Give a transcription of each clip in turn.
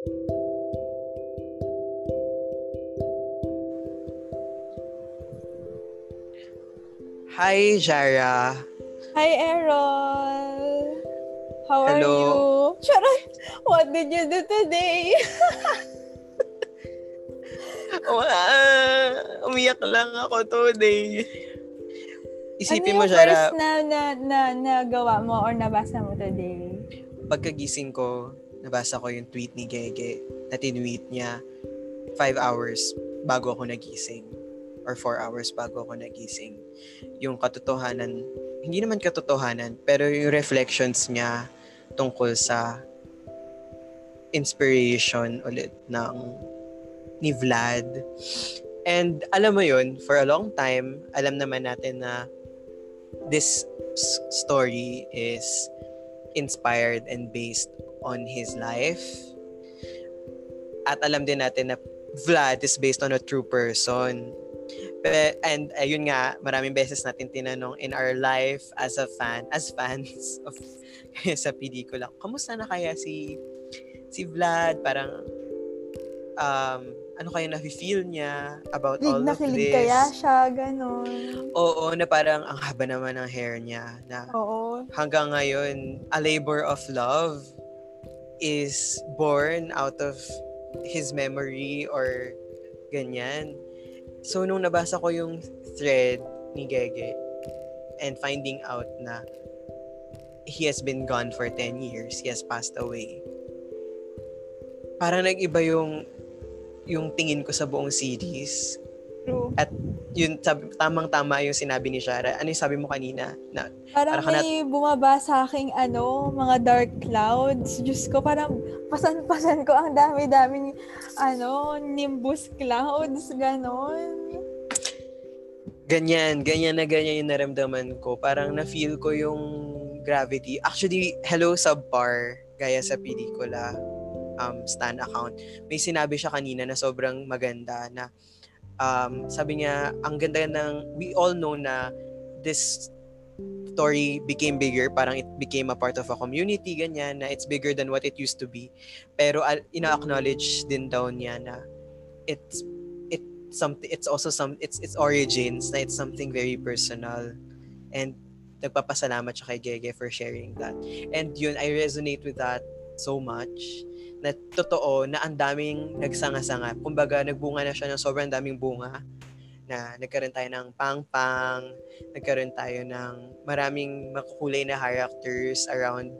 Hi, Jara. Hi, Errol. How are Hello. you? Charay, what did you do today? Ah, umiyak lang ako today. Isipin mo, ano yung Jara, first na, na, na, nagawa mo or nabasa mo today? pagkagising ko, nabasa ko yung tweet ni Gege na tinweet niya five hours bago ako nagising or four hours bago ako nagising. Yung katotohanan, hindi naman katotohanan, pero yung reflections niya tungkol sa inspiration ulit ng ni Vlad. And alam mo yun, for a long time, alam naman natin na this story is inspired and based on his life. At alam din natin na Vlad is based on a true person. Pe- And ayun nga, maraming beses natin tinanong in our life as a fan, as fans of sa pelikula, kamusta na kaya si si Vlad? Parang um, ano kaya na-feel niya about all Kilig na of this? kaya siya, ganon. Oo, na parang ang haba naman ng hair niya na Oo. hanggang ngayon, a labor of love is born out of his memory or ganyan. So, nung nabasa ko yung thread ni Gege and finding out na he has been gone for 10 years, he has passed away, parang nag-iba yung yung tingin ko sa buong series. True. Yun, sabi, tamang-tama yung sinabi ni Shara. Ano yung sabi mo kanina? Na, Parang Para ka na- may bumaba sa aking ano, mga dark clouds. Diyos ko, parang pasan-pasan ko ang dami-daming ano, nimbus clouds, ganon. ganyan, ganyan na ganyan yung naramdaman ko. Parang na-feel ko yung gravity. Actually, hello subpar, gaya sa pelikula, um, Stan account. May sinabi siya kanina na sobrang maganda na um, sabi niya, ang ganda ng, we all know na this story became bigger, parang it became a part of a community, ganyan, na it's bigger than what it used to be. Pero al- ina-acknowledge din daw niya na it's it's something it's also some it's its origins na it's something very personal. And nagpapasalamat siya kay Gege for sharing that. And yun I resonate with that so much na totoo na ang daming nagsanga-sanga kumbaga nagbunga na siya ng sobrang daming bunga na nagkaroon tayo ng pang-pang nagkaroon tayo ng maraming makukulay na characters around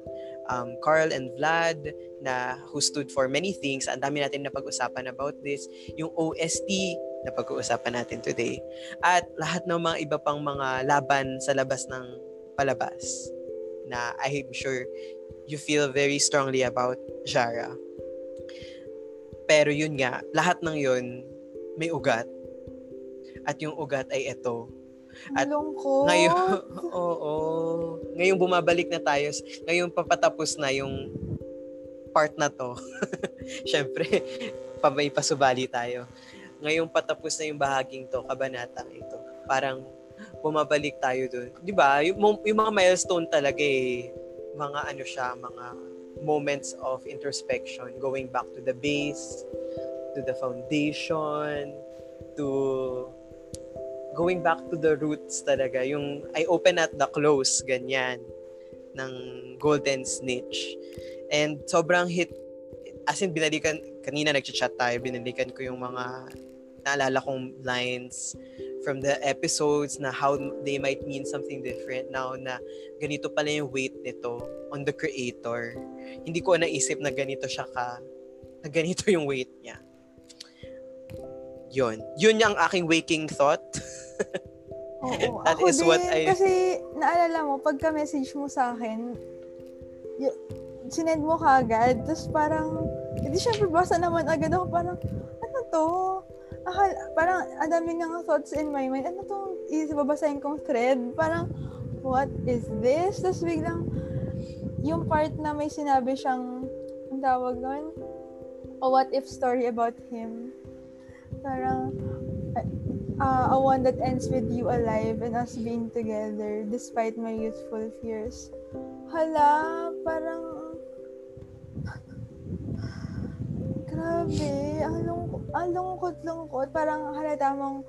um, Carl and Vlad na who stood for many things. Ang dami natin na pag-usapan about this. Yung OST na pag-uusapan natin today. At lahat ng mga iba pang mga laban sa labas ng palabas na I'm sure you feel very strongly about Jara. Pero yun nga, lahat ng yun may ugat. At yung ugat ay ito. At Malungkot. Ngayon, oo. Ngayon bumabalik na tayo. Ngayon papatapos na yung part na to. Siyempre, pa may pasubali tayo. Ngayon patapos na yung bahaging to, kabanatang ito. Parang bumabalik tayo dun. 'Di ba? Yung, yung mga milestone talaga eh, mga ano siya, mga moments of introspection, going back to the base, to the foundation, to going back to the roots talaga. Yung I open at the close, ganyan, ng Golden Snitch. And sobrang hit, as in binalikan, kanina nag-chat tayo, binalikan ko yung mga naalala kong lines from the episodes na how they might mean something different now na ganito pala yung weight nito on the creator. Hindi ko naisip na ganito siya ka, na ganito yung weight niya. Yun. Yun yung aking waking thought. Oo, That ako is din, what I- Kasi, naalala mo, pagka-message mo sa akin, y- sinend mo kagad, tapos parang, hindi syempre basa naman agad ako, parang, ano to? Akal, parang, ang dami nga thoughts in my mind, ano to, babasahin kong thread, parang, what is this? Tapos biglang, yung part na may sinabi siyang, ang tawag doon, a what if story about him. Parang, uh, a one that ends with you alive and us being together despite my youthful fears. Hala, parang Grabe, ang, lungkot, ang lungkot-lungkot. Parang halata mong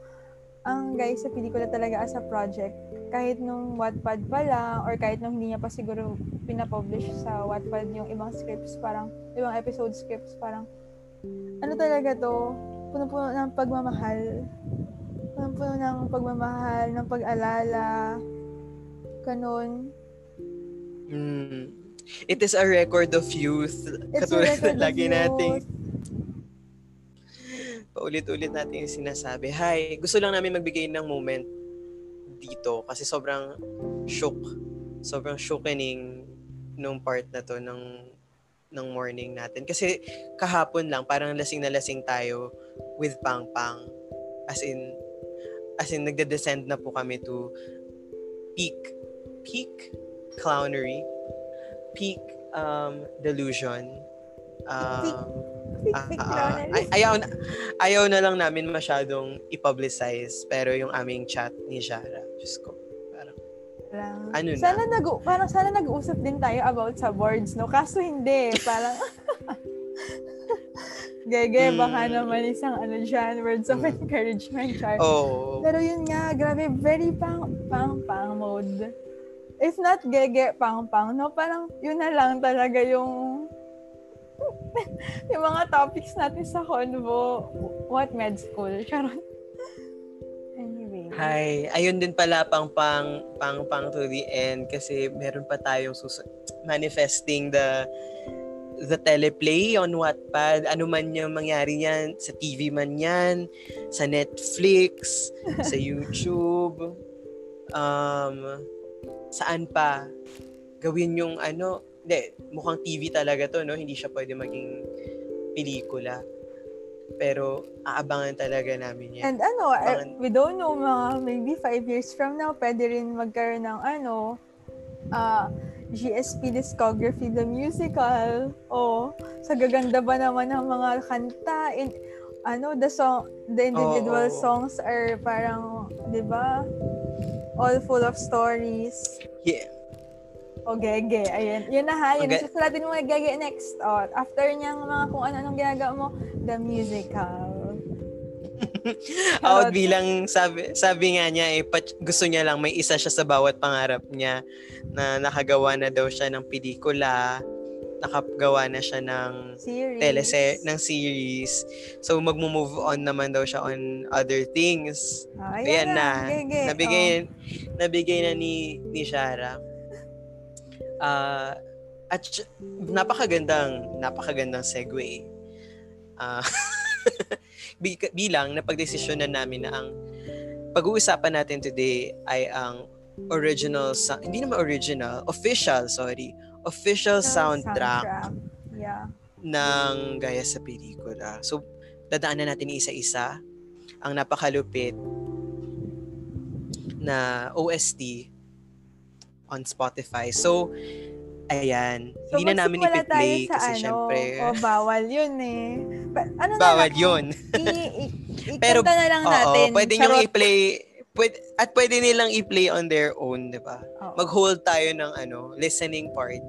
ang guys sa pelikula talaga as a project. Kahit nung Wattpad pa lang, or kahit nung hindi niya pa siguro pinapublish sa Wattpad yung ibang scripts, parang, ibang episode scripts, parang, ano talaga to? Puno-puno ng pagmamahal. Puno-puno ng pagmamahal, ng pag-alala. Ganun. Mm. It is a record of youth. It's a Katulad record na lagi nating. Paulit-ulit natin yung sinasabi. Hi, gusto lang namin magbigay ng moment dito kasi sobrang shook. Sobrang shookening nung part na to ng ng morning natin. Kasi kahapon lang, parang lasing na lasing tayo with Pang Pang. As in, as in, nagde-descend na po kami to peak, peak clownery, peak um, delusion. Um, Clownery. ay- ayaw, na, ayaw na lang namin masyadong i-publicize pero yung aming chat ni Shara, Diyos ko, parang, Parang, Ano na? sana nag parang sana nag-uusap din tayo about sa boards, no? Kaso hindi, parang Gege, baka Mm. naman isang ano dyan, words of Mm. encouragement, char. oh, Pero yun nga, grabe, very pang, pang, pang mode. If not gege, pang, pang, no? Parang yun na lang talaga yung yung mga topics natin sa convo. What med school? Charot. Anyway. hi, ayun din pala pang pang pang pang to the end kasi meron pa tayong sus- manifesting the the teleplay on Wattpad, ano man yung mangyari yan, sa TV man yan, sa Netflix, sa YouTube, um, saan pa, gawin yung ano, hindi, mukhang TV talaga to, no? Hindi siya pwede maging pelikula. Pero, aabangan talaga namin yan. And ano, eh, Abangan. we don't know, mga maybe five years from now, pwede rin magkaroon ng ano, ah, GSP Discography the Musical. O, sa gaganda ba naman ng mga kanta, in, ano, the song, the individual Oo. songs are parang, di ba? All full of stories. Yeah. O gege, ayun. Yun na ha, yun. Okay. Susulatin mo gege next. O, after niyang mga kung ano-anong ginagawa mo, the musical. Out Charot. bilang sabi, sabi nga niya eh, pat- gusto niya lang may isa siya sa bawat pangarap niya na nakagawa na daw siya ng pelikula, nakagawa na siya ng Series. telese ng series. So magmo-move on naman daw siya on other things. Ah, Ayan na. Gege. Nabigay Oh. nabigay na ni ni Shara. Ah at napakagandang napakagandang segue. Bi- bilang na namin na ang pag-uusapan natin today ay ang original sa- hindi naman original, official, sorry, official soundtrack Yeah. ng gaya sa pelikula. So, dadaanan natin isa-isa ang napakalupit na OST on Spotify. So, ayan. So, hindi na namin ipi-play kasi ano, syempre, oh, bawal yun eh. Ba- ano na bawal lang, yun. I- i- Pero, na lang Oo, natin. pwede nyo i-play, pwede, at pwede nilang i-play on their own, di ba? Oo. Mag-hold tayo ng ano, listening party.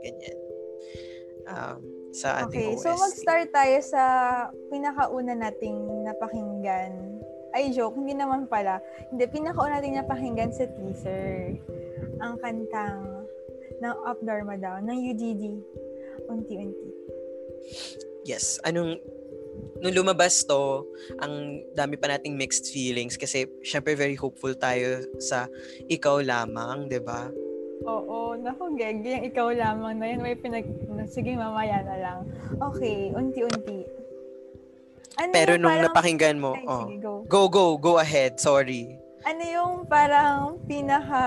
Ganyan. Um, sa ating Okay, so OST. mag-start tayo sa pinakauna nating napakinggan. Ay, joke, hindi naman pala. Hindi, pinakauna nating napakinggan sa teaser. Ang kantang ng Up Dharma Down, ng UDD. Unti-unti. Yes. Anong, nung lumabas to, ang dami pa nating mixed feelings kasi syempre very hopeful tayo sa ikaw lamang, di ba? Oo, naku, Gege, yung ikaw lamang na yun, may pinag... Sige, mamaya na lang. Okay, unti-unti. Ano Pero yung nung parang- napakinggan mo, Ay, oh, sige, go. go, go, go ahead. Sorry. Ano yung parang pinaka...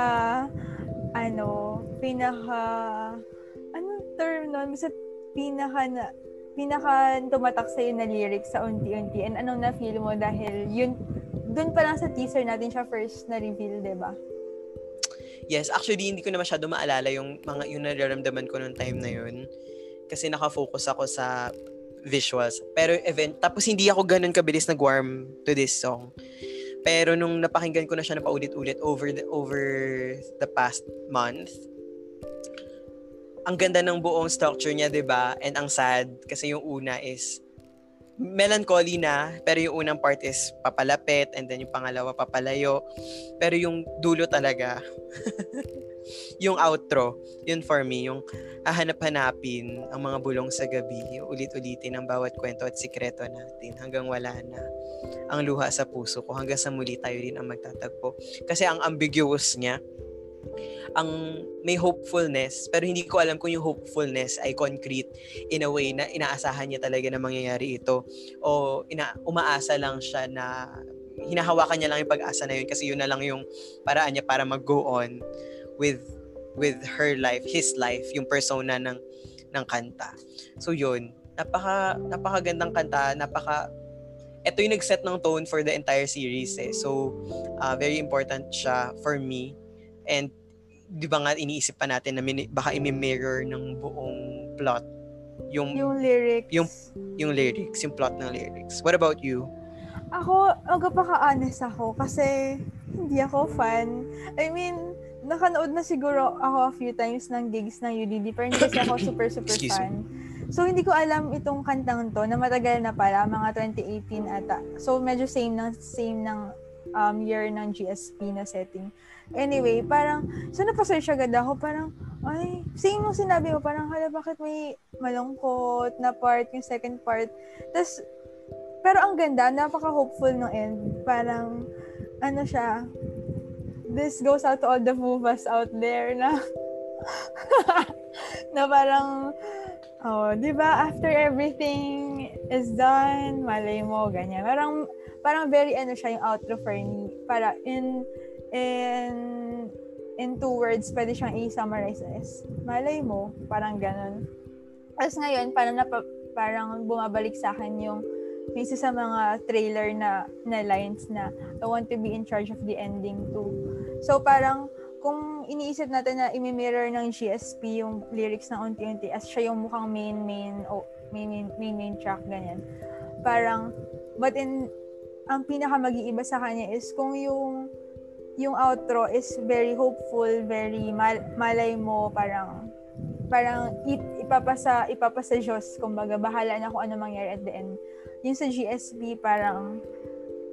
Ano, pinaka... Anong term nun? Basta pinaka na... Pinaka tumatak sa'yo na lyrics sa unti-unti and anong na-feel mo dahil yun, dun pa lang sa teaser natin siya first na-reveal, 'di ba? Yes, actually hindi ko na masyado maalala yung mga yung nararamdaman ko nung time na yun. Kasi nakafocus ako sa visuals. Pero event, tapos hindi ako ganun kabilis nag-warm to this song. Pero nung napakinggan ko na siya na paulit-ulit over the, over the past month, ang ganda ng buong structure niya, 'di ba? And ang sad kasi yung una is melancholy na, pero yung unang part is papalapit, and then yung pangalawa papalayo. Pero yung dulo talaga, yung outro, yun for me, yung hahanap-hanapin ang mga bulong sa gabi, ulit-ulitin ang bawat kwento at sikreto natin hanggang wala na ang luha sa puso ko, hanggang sa muli tayo rin ang magtatagpo. Kasi ang ambiguous niya, ang may hopefulness pero hindi ko alam kung yung hopefulness ay concrete in a way na inaasahan niya talaga na mangyayari ito o ina umaasa lang siya na hinahawakan niya lang yung pag-asa na yun kasi yun na lang yung paraan niya para mag-go on with with her life, his life, yung persona ng ng kanta. So yun, napaka napakagandang kanta, napaka ito yung nag-set ng tone for the entire series eh. So uh, very important siya for me and di ba nga iniisip pa natin na min- baka i-mirror ng buong plot yung Yung lyrics. yung yung lyrics, yung plot ng lyrics. What about you? Ako, magpaka-honest ako kasi hindi ako fan. I mean, nakanood na siguro ako a few times ng gigs ng UDD pero hindi kasi ako super super Excuse fan. So hindi ko alam itong kantang to na matagal na pala, mga 2018 ata. So medyo same ng same ng um, year ng GSP na setting. Anyway, parang, so napasearch agad ako, parang, ay, same mo sinabi mo, parang, hala, bakit may malungkot na part, yung second part. Tapos, pero ang ganda, napaka-hopeful no end. Parang, ano siya, this goes out to all the movas out there na, na parang, oh, di ba, after everything is done, malay mo, ganyan. Parang, parang very ano siya yung outro for me. Para in, in, in two words, pwede siyang i-summarize as, malay mo, parang ganun. Tapos ngayon, parang, napa, parang bumabalik sa akin yung may isa sa mga trailer na, na lines na I want to be in charge of the ending too. So parang kung iniisip natin na imi-mirror ng GSP yung lyrics ng unti-unti as siya yung mukhang main main o main main, main, main track ganyan. Parang but in ang pinaka mag-iiba sa kanya is kung yung yung outro is very hopeful, very mal, malay mo, parang parang ipapasa ipapasa Diyos, kumbaga bahala na kung ano mangyari at the end. Yung sa GSP parang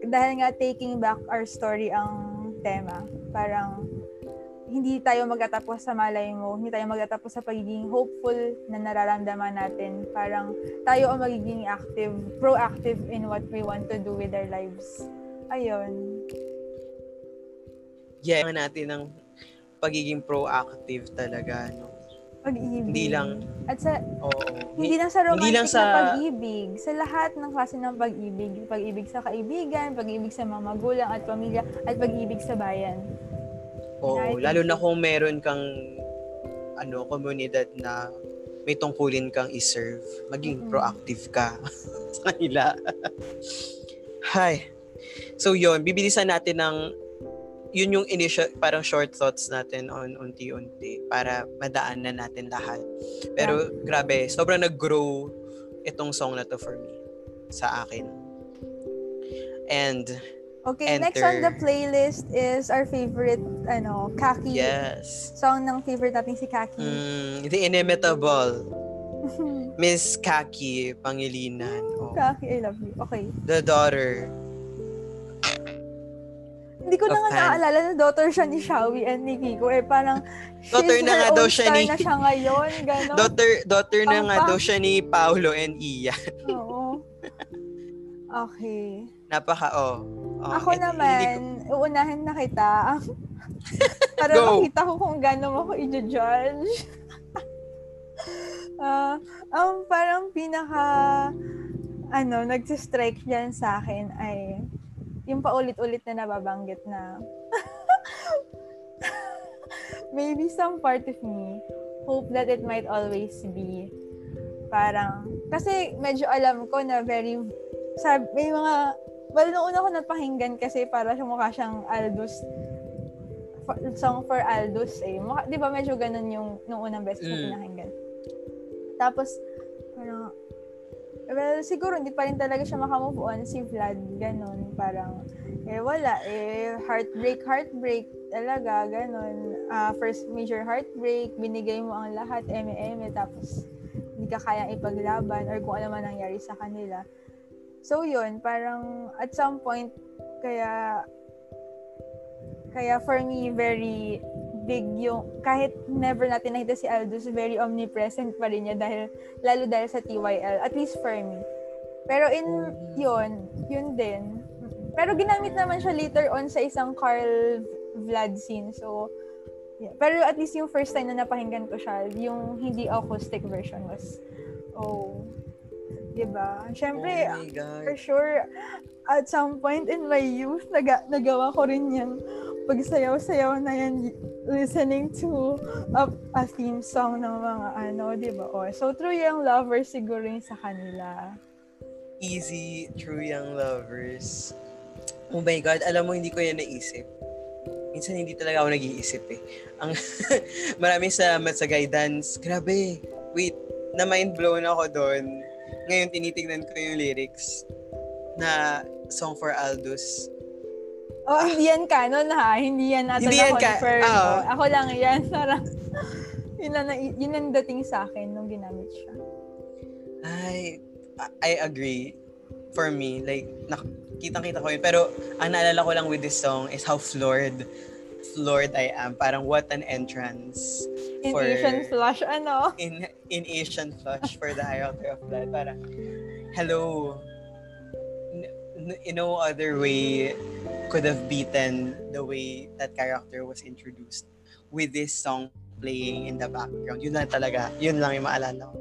dahil nga taking back our story ang tema, parang hindi tayo magtatapos sa malay mo, hindi tayo magtatapos sa pagiging hopeful na nararamdaman natin. Parang tayo ang magiging active, proactive in what we want to do with our lives. Ayun. Yeah, natin ng pagiging proactive talaga, no? Pag-ibig. Hindi lang, At sa, oo. hindi lang sa romantic hindi lang sa- na pag-ibig. Sa lahat ng klase ng pag-ibig. Pag-ibig sa kaibigan, pag-ibig sa mga magulang at pamilya, at pag-ibig sa bayan. Oo, United lalo na kung meron kang ano, komunidad na may tungkulin kang i-serve, maging Mm-mm. proactive ka sa kanila. Hi. So yun, bibilisan natin ng yun yung initial parang short thoughts natin on unti-unti para madaan na natin lahat. Pero grabe, sobrang nag-grow itong song na to for me sa akin. And Okay, next on Enter. the playlist is our favorite, ano, Kaki. yes, Song ng favorite natin si Kaki. mm, the inimitable Miss Kaki Pangilinan. Oh, Kaki, I love you. Okay. the daughter. Hindi ko na nga naaalala na daughter siya ni Shawi and ni Kiko. Eh, parang, Daughter na nga daw siya ni- na siya ngayon, gano'n. Daughter, daughter na nga daw siya ni Paolo and Iya. Oo. Okay. Napaka, oh. oh Ako hindi ko- naman, uunahin na kita. Para Go. makita ko kung gaano mo ko i-judge. Ah, ang parang pinaka ano, nagsistrike dyan sa akin ay yung paulit-ulit na nababanggit na maybe some part of me hope that it might always be parang kasi medyo alam ko na very sab may mga well nung una ko napakinggan kasi para siya mukha siyang Aldous song for Aldous eh. Mukha, 'di ba medyo ganun yung nung unang beses Mm. pinakinggan. Tapos parang well siguro hindi pa rin talaga siya makamove on si Vlad ganun parang eh wala eh heartbreak heartbreak talaga ganun. Ah, first major heartbreak binigay mo ang lahat eme eme tapos hindi ka kayang ipaglaban or kung ano man nangyari sa kanila. So yun, parang at some point, kaya, kaya for me, very big yung, kahit never natin nakita si Aldous, very omnipresent pa rin niya dahil, lalo dahil sa TYL, at least for me. Pero in, yun, yun din. Pero ginamit naman siya later on sa isang Carl Vlad scene. So, yeah. Pero at least yung first time na napahinggan ko siya, yung hindi acoustic version was, oh, Diba? Siyempre, oh for sure, at some point in my youth, naga, nagawa ko rin yan. Pagsayaw-sayaw na yan, listening to a, a theme song ng mga ano, di ba? Oh, so, True Young Lovers siguro yung sa kanila. Easy, True Young Lovers. Oh my God, alam mo, hindi ko yan naisip. Minsan hindi talaga ako nag-iisip eh. Ang maraming salamat sa guidance. Grabe. Wait, na mind blown ako doon ngayon tinitingnan ko yung lyrics na Song for Aldous. Oh, hindi yan canon ha. Hindi yan natin Hindi yan ka- oh. Ako lang yan. Parang, yun ang, yun ang dating sa akin nung ginamit siya. I, I agree. For me, like, nak- kitang-kita ko yun. Pero, ang naalala ko lang with this song is how floored, floored I am. Parang, what an entrance. In for, Asian flush, ano? In, in Asian flush for the Iota of Blood. Parang, hello. N- n- in no other way could have beaten the way that character was introduced with this song playing in the background. Yun lang talaga. Yun lang yung maalala ko.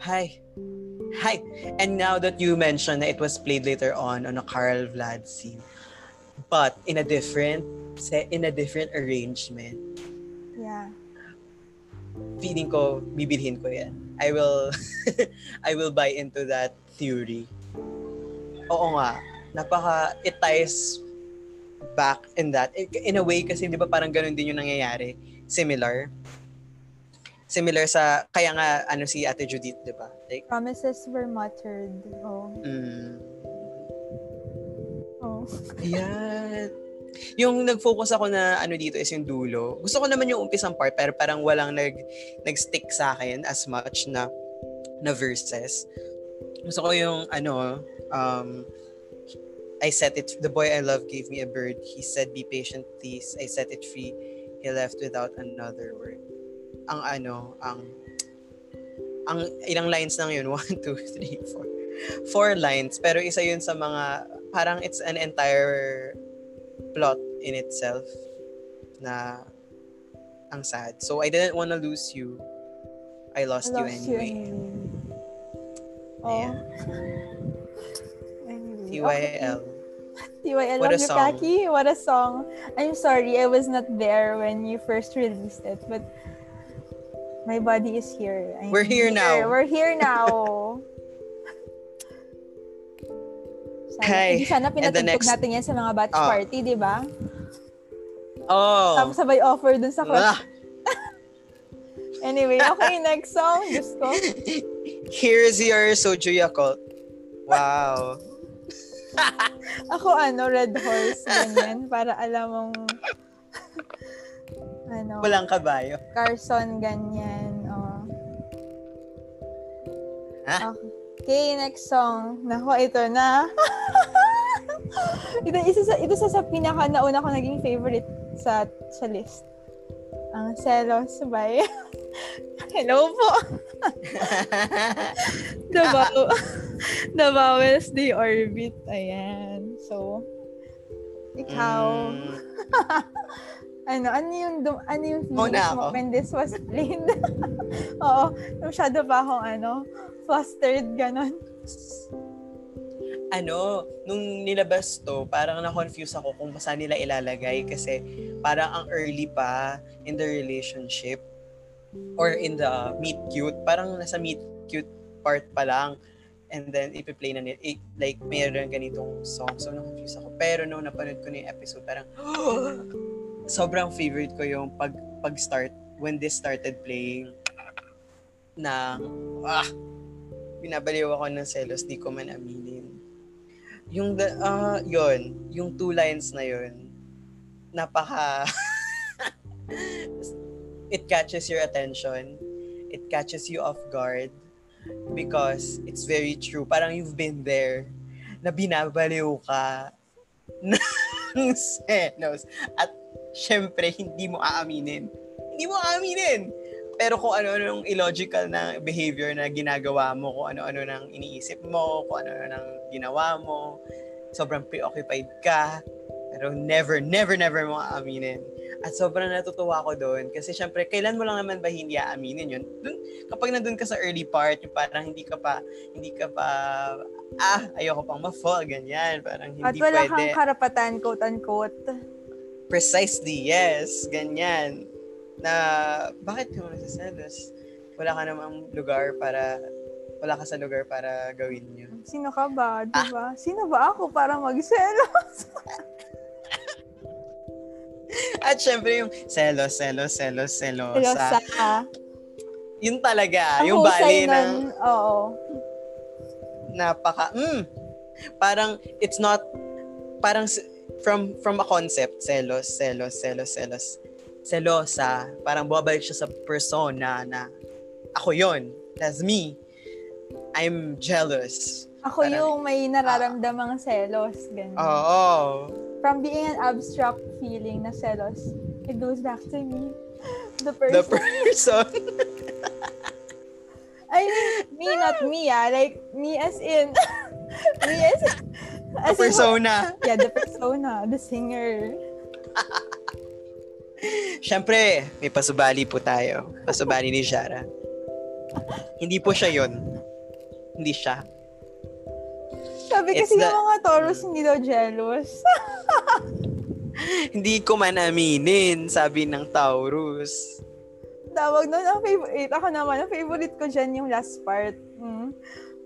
Hi. Hi. And now that you mentioned that it was played later on on a Carl Vlad scene, but in a different in a different arrangement, Yeah. feeling ko bibilhin ko yan. I will I will buy into that theory. Oo nga. Napaka it ties back in that in a way kasi 'di ba parang ganun din yung nangyayari. Similar. Similar sa kaya nga ano si Ate Judith, 'di ba? Like Promises were muttered. Oh. mm, Oh. Ayan. Yung nag-focus ako na ano dito is yung dulo. Gusto ko naman yung umpisang part pero parang walang nag nag-stick sa akin as much na na verses. Gusto ko yung ano um I set it the boy I love gave me a bird. He said be patient please. I set it free. He left without another word. Ang ano, ang ang ilang lines lang yun? One, two, three, four. Four lines. Pero isa yun sa mga, parang it's an entire plot in itself na ang sad. So, I didn't wanna lose you. I lost, I you lost anyway. you anyway. Oh. Ayan. Anyway. TYL. TYL. What Love a you, song. Kaki. What a song. I'm sorry, I was not there when you first released it, but my body is here. I'm We're here now. We're here now. sana. Hindi sana pinatugtog next- natin yan sa mga batch Ah. party, di ba? Oh! Tapos sabay offer dun sa crush. Ah, Anyway, okay, next song. Diyos ko. here's your Soju Yakult. Wow. Ako ano, Red Horse, ganyan. Para alam mong ano, Walang kabayo. Carson, ganyan. Oh. Ha? Okay, next song. Nako, ito na. ito, isa sa, ito sa, sa pinaka nauna ko naging favorite sa sa list. Ang Celos by Hello po. The Vowels, the Orbit. Ayan. So, ikaw, Mm, ano, ano yung, dum- ano yung feelings mo ako. when this was played? Oo, masyado pa akong ano, flustered, ganon. ano, nung nilabas to, parang na-confuse ako kung saan nila ilalagay kasi parang ang early pa in the relationship or in the meet cute. Parang nasa meet cute part pa lang. And then, ipi-play na nila. Like, mayroon ganitong song. So, na-confuse ako. Pero nung napanood ko na yung episode, parang, sobrang favorite ko yung pag, pag-start, when this started playing, na, ah, binabaliw ako ng selos, di ko man aminin. Yung, the, ah, yun, yung two lines na yun, napaka, it catches your attention, it catches you off guard, because it's very true. Parang you've been there. na binabaliw ka ng selos. At syempre, hindi mo aaminin. Hindi mo aaminin. Pero kung ano-ano yung illogical na behavior na ginagawa mo, kung ano-ano nang iniisip mo, kung ano-ano nang ginawa mo, sobrang preoccupied ka, pero never, never, never mo aaminin. At sobrang natutuwa ko doon kasi syempre, kailan mo lang naman ba hindi aaminin yun? Dun, kapag nandun ka sa early part, yung parang hindi ka pa, hindi ka pa, ah, ayoko pang ma-fall, ganyan. Parang hindi At wala pwede. kang karapatan, quote-unquote. Precisely, yes. Ganyan. Na, bakit ka masaselos? Wala ka namang lugar para, wala ka sa lugar para gawin yun. Sino ka ba? Diba? Sino ba ako para magselos? At syempre yung selos, selos, selos, selosa. Selosa. Yun talaga, Ang yung bali ng nun, Oo. napaka, mm, parang it's not, parang from from a concept, selos, selos, selos, selos, selosa, parang bumabalik siya sa persona na ako yon that's me. I'm jealous. Ako Parang- yung may nararamdamang selos. Ganun. Oo. From being an abstract feeling na selos, it goes back to me. The person. The person. I mean, me, not me, ah. Like, me as in, me as, the as in, persona. yeah, the persona, the singer. Siyempre, may pasubali po tayo. Pasubali ni Jara. Hindi po siya yon. Hindi siya. Sabi kasi the- ng mga Taurus, hindi daw jealous. Hindi ko man aminin, sabi ng Taurus. Tawag doon, ang favorite, ako naman, ang favorite ko dyan yung last part. Mm.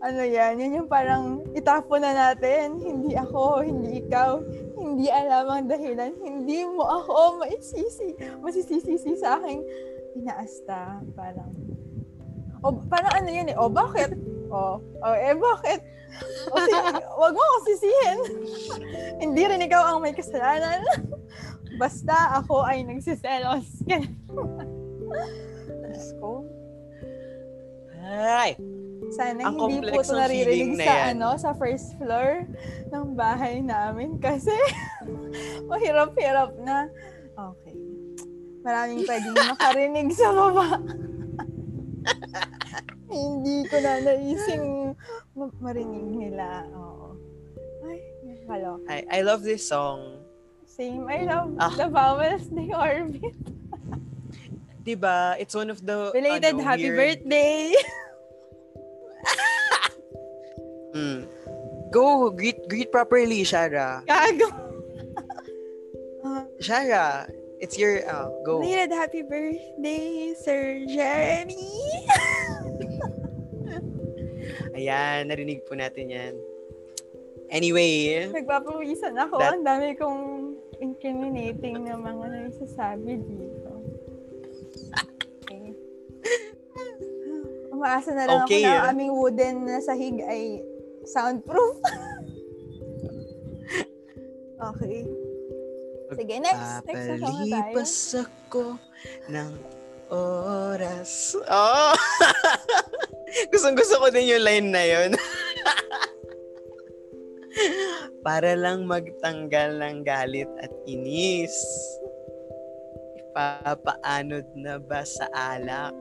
Ano yan, yun yung parang itapon na natin, hindi ako, hindi ikaw, hindi alam ang dahilan, hindi mo ako maisisi, masisisisi sa aking inaasta, parang, o parang ano yun eh, o bakit? O, o eh bakit? O si, wag mo akong sisihin. hindi rin ikaw ang may kasalanan. Basta ako ay nagsiselos. Diyos ko. Ay, Sana Ang hindi po ito naririnig na sa yan. ano sa first floor ng bahay namin kasi mahirap-hirap na. Okay. Maraming pwedeng makarinig sa baba. hindi ko na naising ma- marinig nila. Oo. Ay, nakakaloka. I, I love this song. Same. I love Ah. the vowels they orbit. Diba? It's one of the... Belated ano, happy weird- birthday! Mm. Go, greet greet properly, Shara. Gago! Shara, it's your... Uh, go. Belated happy birthday, Sir Jeremy! Ayan, narinig po natin yan. Anyway, Nagpapawisan ako. That- Ang dami kong incriminating na mga nagsasabi dito. Okay. Umaasa na lang Okay, ako na ah. ang aming wooden na sahig ay soundproof. okay. Sige, next. Next na tayo. Ako ng oras. Oh! Gustong gusto ko din yung line na yun. Para lang magtanggal ng galit at inis. Ipapaanod na ba sa alak?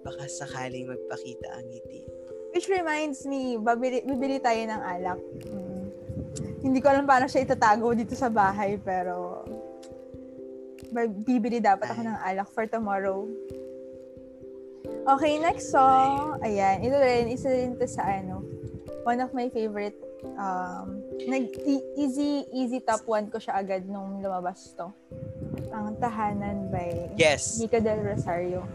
Baka sakaling magpakita ang ngiti. Which reminds me, babili, bibili tayo ng alak. Mm. Hindi ko alam paano siya itatago dito sa bahay, pero bibili dapat ako ng alak for tomorrow. Okay, next song. Ayan, ito rin, isa rin to sa ano, one of my favorite, um, nag, e- easy, easy top one ko siya agad nung lumabas to. Ang Tahanan by Yes, Nico Del Rosario.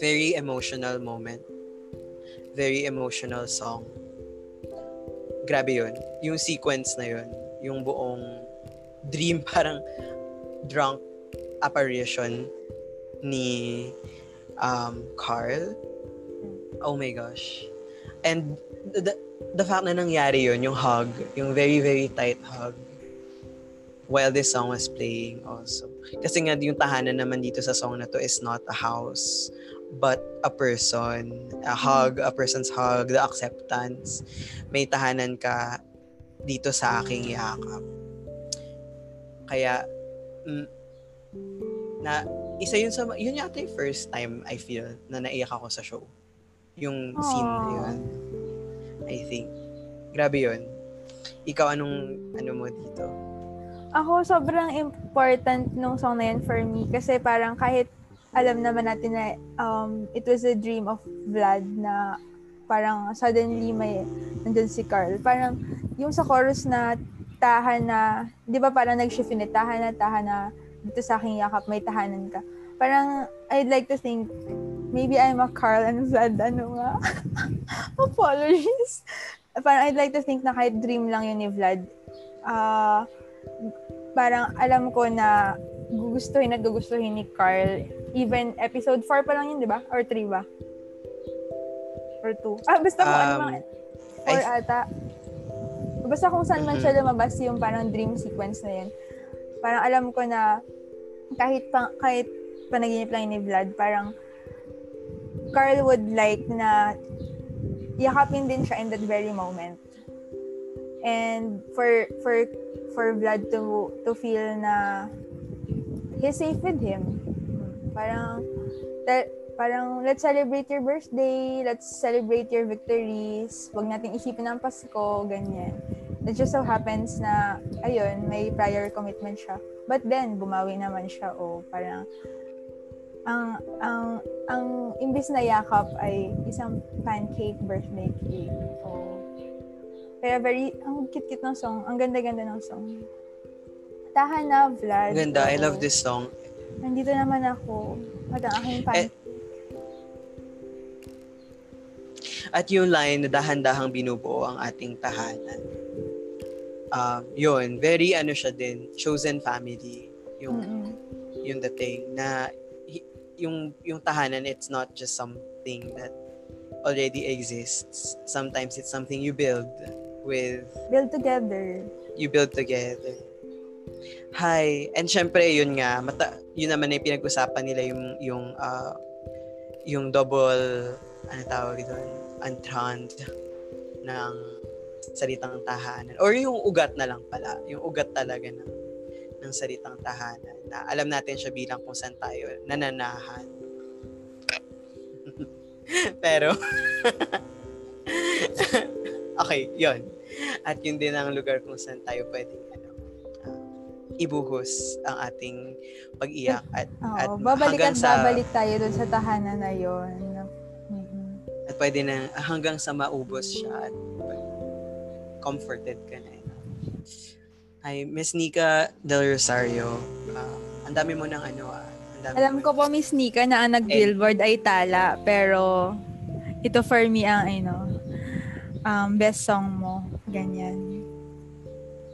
very emotional moment. Very emotional song. Grabe yun. Yung sequence na yun. Yung buong dream parang drunk apparition ni um, Carl. Oh my gosh. And the, the fact na nangyari yun, yung hug, yung very, very tight hug while this song was playing also. Kasi nga yung tahanan naman dito sa song na to is not a house but a person, a hug, a person's hug, the acceptance. May tahanan ka dito sa aking yakap. Kaya, mm, na, isa yun sa, yun yata yung first time I feel na naiyak ako sa show. Yung scene na yun. I think. Grabe yun. Ikaw, anong, ano mo dito? Ako, sobrang important nung song na yan for me kasi parang kahit alam naman natin na um, it was a dream of Vlad na parang suddenly may nandun si Carl. Parang yung sa chorus na tahan na, di ba parang nag-shift yun, eh, tahan na, tahan na, dito sa aking yakap, may tahanan ka. Parang, I'd like to think, maybe I'm a Carl and Vlad, ano nga. Apologies. Parang I'd like to think na kahit dream lang yun ni Vlad, uh, parang alam ko na gugustuhin at gugustuhin ni Carl. Even episode 4 pa lang yun, di ba? Or 3 ba? Or 2? Ah, basta kung ano Um, mga... 4 I- ata. Basta kung saan man siya lumabas yung parang dream sequence na yun. Parang alam ko na kahit pa, kahit panaginip lang ni Vlad, parang Carl would like na yakapin din siya in that very moment. And for for for Vlad to to feel na he's safe with him. Parang that, parang let's celebrate your birthday, let's celebrate your victories. Huwag nating isipin ang Pasko, ganyan. It just so happens na ayun, may prior commitment siya. But then bumawi naman siya o parang ang ang ang imbis na yakap ay isang pancake birthday cake. O kaya very, ang cute-cute ng song. Ang ganda-ganda ng song. Tahan na, Vlad. Ganda, I love this song. Nandito naman ako. At ang aking pancake. At yung line na dahan-dahang binubuo ang ating tahanan. Um, yun, very ano siya din, chosen family. Yung, Mm-mm. yung the thing na yung yung tahanan it's not just something that already exists. Sometimes it's something you build with Build together. you build together. Hi. And syempre, yun nga, mata, yun naman na yung pinag-usapan nila yung, yung, ah, yung double, ano tawag doon, entrant ng salitang tahanan. Or yung ugat na lang pala. Yung ugat talaga ng, ng salitang tahanan. Na alam natin siya bilang kung saan tayo nananahan. Pero, okay, yon At yun din ang lugar kung saan tayo ah, ibuhos ang ating pag-iyak at, at Oo, at sa babalik tayo dun sa tahanan na yon. Mm-mm. at pwede na hanggang sa maubos siya at comforted ka na. Ay, Miss Nika Del Rosario, ah, ang dami mo ng ano ah. Alam ko po, Miss Nika, na ang nag-billboard ay tala. Pero, ito for me ang, ano, um, best song mo. Ganyan.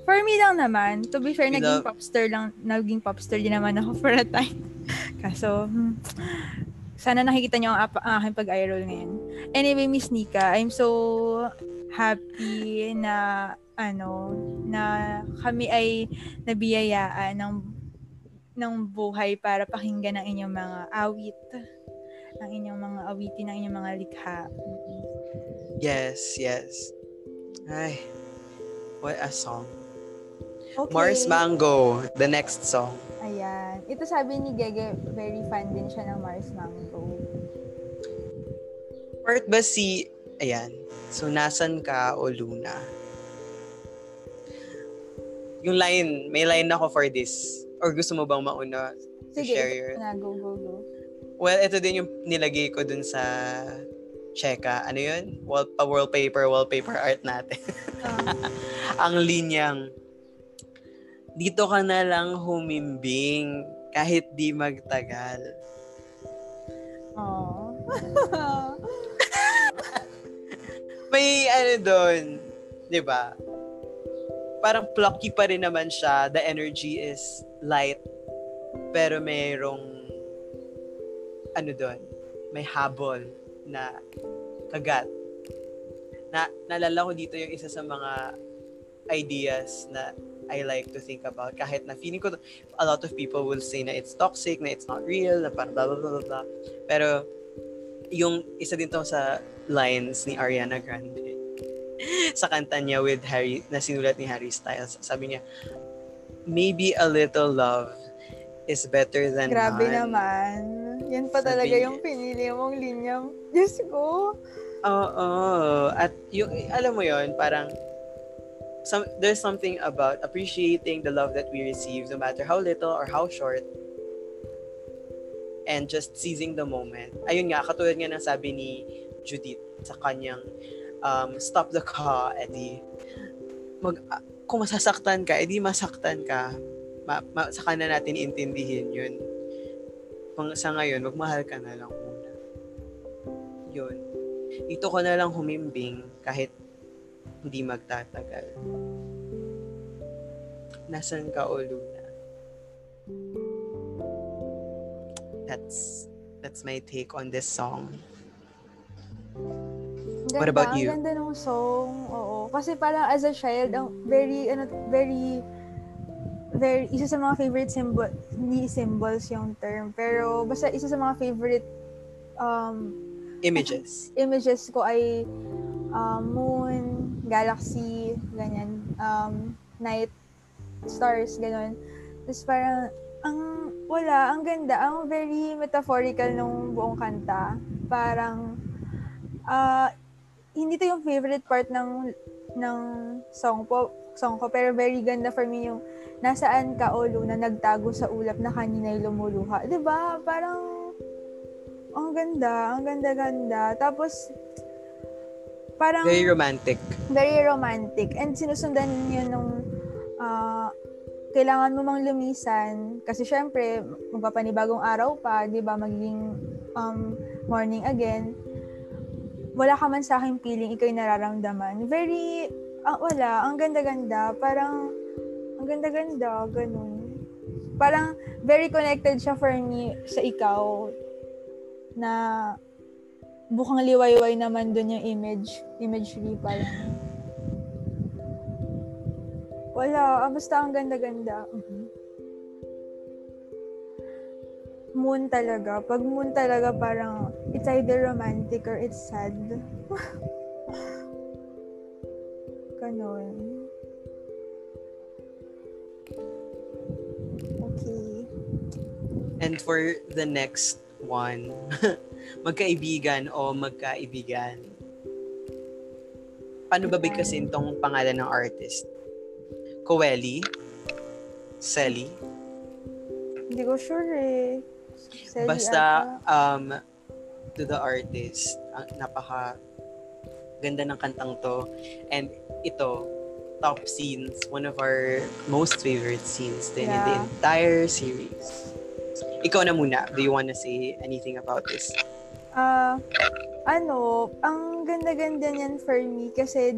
For me lang naman. To be fair, naging love- popstar lang. Naging popstar din naman ako for a time. Kaso, hmm, sana nakikita niyo ang, ang aking pag-i-roll ngayon. Anyway, Miss Nika, I'm so happy na ano na kami ay nabiyayaan ng ng buhay para pakinggan ang inyong mga awit ang inyong mga awitin, ang inyong mga likha. Yes, yes. Ay, what a song. Okay. Mars Mango, the next song. Ayan. Ito sabi ni Gege, very fan din siya ng Mars Mango. Part ba si, ayan, so nasan ka o Luna? Yung line, may line ako for this. Or gusto mo bang mauna Sige, share your... na. Go, go, go. Well, ito din yung nilagay ko dun sa Cheka. Ano yun? Wall, pa wallpaper, wallpaper art natin. Ah, Ang linyang, dito ka na lang humimbing kahit di magtagal. oh. may ano doon, 'di ba? Parang plucky pa rin naman siya. The energy is light. Pero mayroong ano doon, may habol na kagat. Na nalala ko dito yung isa sa mga ideas na I like to think about. Kahit na feeling ko a lot of people will say na it's toxic, na it's not real, na parang blah blah blah blah. blah. Pero yung isa din to sa lines ni Ariana Grande sa kanta niya with Harry, na sinulat ni Harry Styles. Sabi niya, maybe a little love is better than Grabe none. naman. Yan pa Sabi talaga niya. yung pinili mong linya. Diyos ko. Oo. At yung, alam mo yon parang some, there's something about appreciating the love that we receive no matter how little or how short and just seizing the moment. Ayun nga, katulad nga ng sabi ni Judith sa kanyang um, stop the car, edi mag, ah, kung masasaktan ka, edi masaktan ka. Ma, ma, saka na natin intindihin yun. Pang, sa ngayon, magmahal ka na lang muna. Yun. Dito ko na lang humimbing kahit hindi magtatagal. Nasaan ka, o Luna? That's that's my take on this song. Ganda, What about you? Ganda ng song. Oo. Kasi parang as a child, ang very, ano, very, very, isa sa mga favorite symbol, hindi symbols yung term, pero basta isa sa mga favorite um, Images. images ko ay um, moon, galaxy, ganyan, um, night, stars, ganun. Tapos parang, ang, wala, ang ganda, ang very metaphorical nung buong kanta. Parang, ah, hindi to yung favorite part ng ng song po, song ko, pero very ganda for me yung nasaan ka o Luna nagtago sa ulap na kanina'y lumuluha. 'Di ba? Parang ang ganda, ang ganda-ganda. Tapos parang Very romantic. very romantic and sinusundan yun nung ah, kailangan mo mang lumisan kasi syempre magpapanibagong araw pa, 'di ba? Magiging um, morning again. Wala ka man sa aking feeling, ikaw'y nararamdaman. Very, ah, wala, ang ganda-ganda. Parang, ang ganda-ganda, ganun. Parang, very connected siya for me sa ikaw na bukang liwayway naman dun yung image, imagery parang. Wala, ah, basta ang ganda-ganda. Mhm. Moon talaga. Pag moon talaga parang it's either romantic or it's sad. Ganon. Okay. And for the next one, magkaibigan o magkaibigan. Paano ba bigkasin tong pangalan ng artist? Coeli? Selly? Hindi ko sure eh. Sally Basta, ata. um, to the artist, ang napaka ganda ng kantang to. And ito, top scenes, one of our most favorite scenes din in the Yeah. entire series. Ikaw na muna. Do you wanna say anything about this? Ah, ano, ang ganda-ganda niyan for me kasi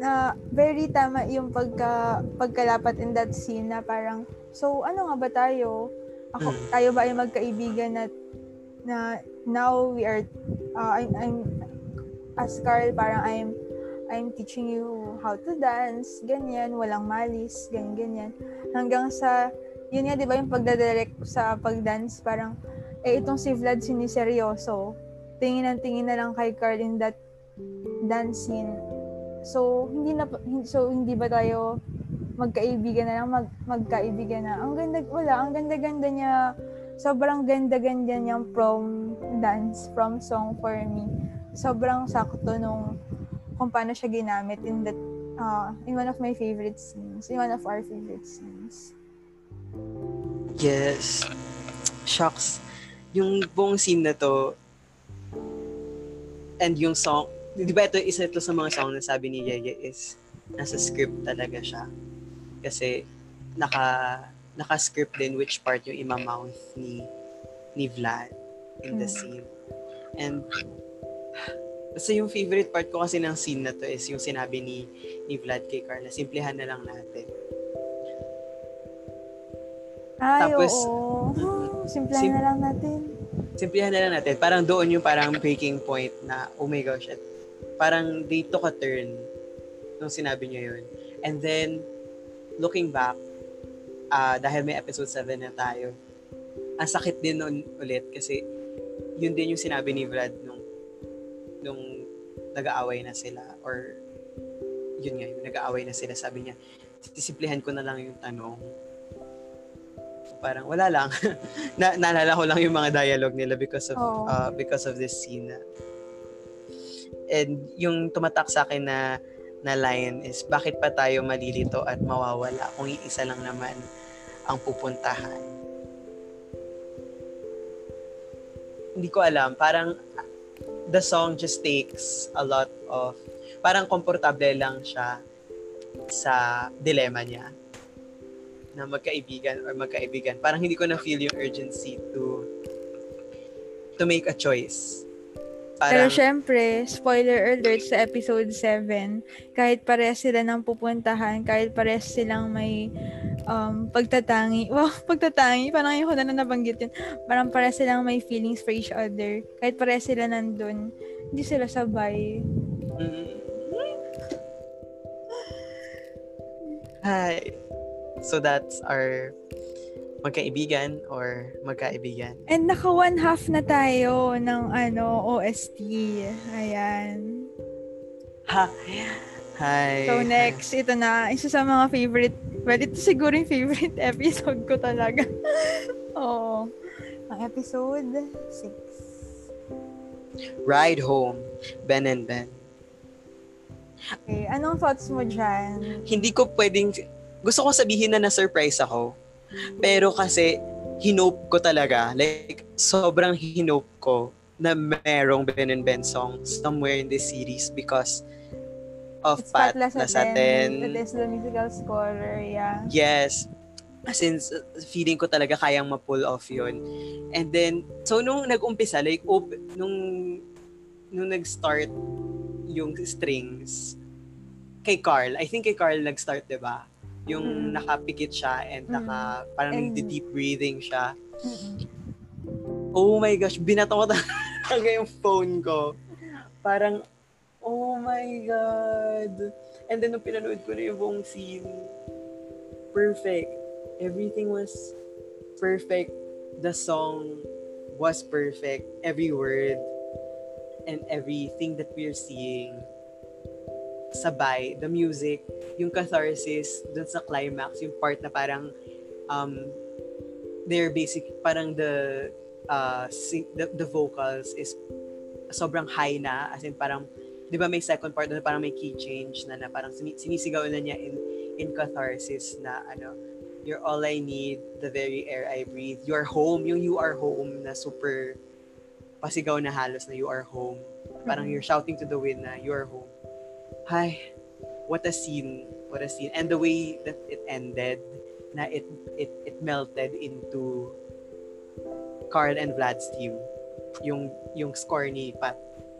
na very tama yung pagka pagkalapat in that scene na parang so ano nga ba tayo? Ako Mm. tayo ba ay magkaibigan na na now we are uh, I'm, I'm as Carl parang I'm I'm teaching you how to dance, ganyan, walang malis, ganyan, ganyan. Hanggang sa, yun nga, di ba, yung pagdadirect sa pagdance, parang, eh, itong si Vlad siniseryoso. Tingin ang tingin na lang kay Carl in that dance scene. So, hindi na, so, hindi ba tayo magkaibigan na lang, mag, magkaibigan na. Ang ganda, wala, ang ganda-ganda niya. Sobrang ganda-ganda niyang prom dance, prom song for me. Sobrang sakto nung kung paano siya ginamit in that uh, in one of my favorite scenes, in one of our favorite scenes. Yes. Shucks. Yung buong scene na to, and yung song, di ba ito, isa ito sa mga song na sabi ni Yeye is, nasa script talaga siya. Kasi, naka, naka-script din which part yung imamouth ni, ni Vlad in the Mm. scene. And, basta yung favorite part ko kasi ng scene na to is yung sinabi ni, ni Vlad kay Carla, simplihan na lang natin. Ay, Tapos, oo. Simplahan sim- na lang natin. Simplihan na lang natin. Parang doon yung parang breaking point na, oh my gosh, at parang they took a turn nung sinabi niya yun. And then, looking back, ah dahil may episode 7 na tayo, ang sakit din nun ulit kasi yun din yung sinabi ni Vlad nung nung nag-aaway na sila or yun nga, yung nag-aaway na sila, sabi niya, sisimplihan ko na lang yung tanong. Parang wala lang. na, naalala ko lang yung mga dialogue nila because of Oo. uh, because of this scene. And yung tumatak sa akin na na line is bakit pa tayo malilito at mawawala kung iisa lang naman ang pupuntahan. Hindi ko alam, parang the song just takes a lot of parang komportable lang siya sa dilema niya na magkaibigan or magkaibigan. Parang hindi ko na feel yung urgency to to make a choice. Pero Parang, syempre, spoiler alert sa episode 7, kahit parehas sila ng pupuntahan, kahit parehas silang may um, pagtatangi. Wow, pagtatangi. Parang yung ko na nabanggit yun. Parang parehas silang may feelings for each other. Kahit parehas sila nandun, hindi sila sabay. mm, Hi. So that's our magkaibigan or magkaibigan. And naka one half na tayo ng ano, OST. Ayan. Ha. Hi. So next, ito na, isa sa mga favorite, well, ito siguro yung favorite episode ko talaga. Oo. Ang episode 6. Ride home. Ben and Ben. Okay, anong thoughts mo dyan? Hindi ko pwedeng gusto ko sabihin na na-surprise ako. Pero kasi hinope ko talaga, like sobrang hinope ko na merong Ben and Ben song somewhere in this series because of It's Pat Pat Lasaten. It is the musical scorer, yeah. Yes. Since uh, feeling ko talaga kayang ma-pull off yun. And then, so nung nag-umpisa, like, op- nung, nung nag-start yung strings, kay Carl, I think kay Carl nag-start, di ba? Yung Mm. nakapikit siya and Mm. naka, parang And- nagdi-deep breathing siya. Oh my gosh, binato ko talaga yung phone ko. Parang, oh my God. And then, nung pinanood ko na yung buong scene, perfect. Everything was perfect. The song was perfect. Every word and everything that we're seeing sabay, the music, yung catharsis dun sa climax, yung part na parang um, they're basic, parang the uh, sing, the, the vocals is sobrang high na, as in parang, di ba may second part na parang may key change na, na parang sini- sinisigaw na niya in, in catharsis na ano, you're all I need, the very air I breathe, you're home, yung you are home na super pasigaw na halos na you are home. Parang Mhm. you're shouting to the wind na you are home. Hi, what a scene, what a scene. And the way that it ended, na it it it melted into Carl and Vlad's team. Yung yung score ni Pat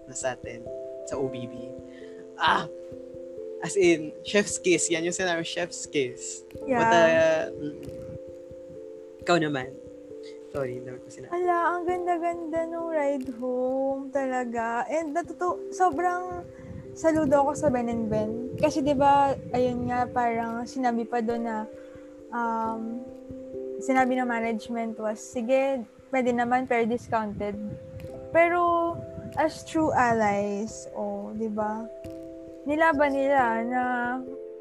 na sa atin sa OBB. Ah! As in, chef's kiss. Yan yung sinabi, chef's kiss. What a... Yeah. mm. Ikaw naman. Sorry, hindi ko sinabi. Ala, ang ganda-ganda nung ride home talaga. And natuto, sobrang saludo ako sa Ben and Ben. Kasi 'di ba, ayun nga parang sinabi pa doon na um, sinabi ng management was sige, pwede naman pero discounted. Pero as true allies, oh, 'di ba? Nilaban nila na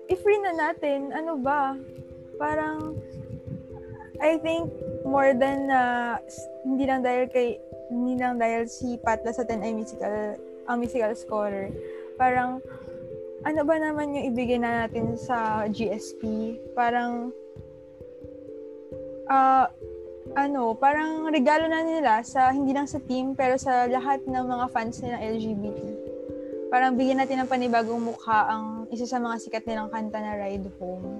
i-free na natin, ano ba? Parang I think more than na hindi lang dahil kay hindi lang dahil si Pat Lasaten ay musical ang musical scorer. Parang ano ba naman yung ibigay na natin sa GSP? Parang ah ano, parang regalo na nila sa hindi lang sa team pero sa lahat ng mga fans nila LGBT. Parang bigyan natin ng panibagong mukha ang isa sa mga sikat nilang kanta na Ride Home.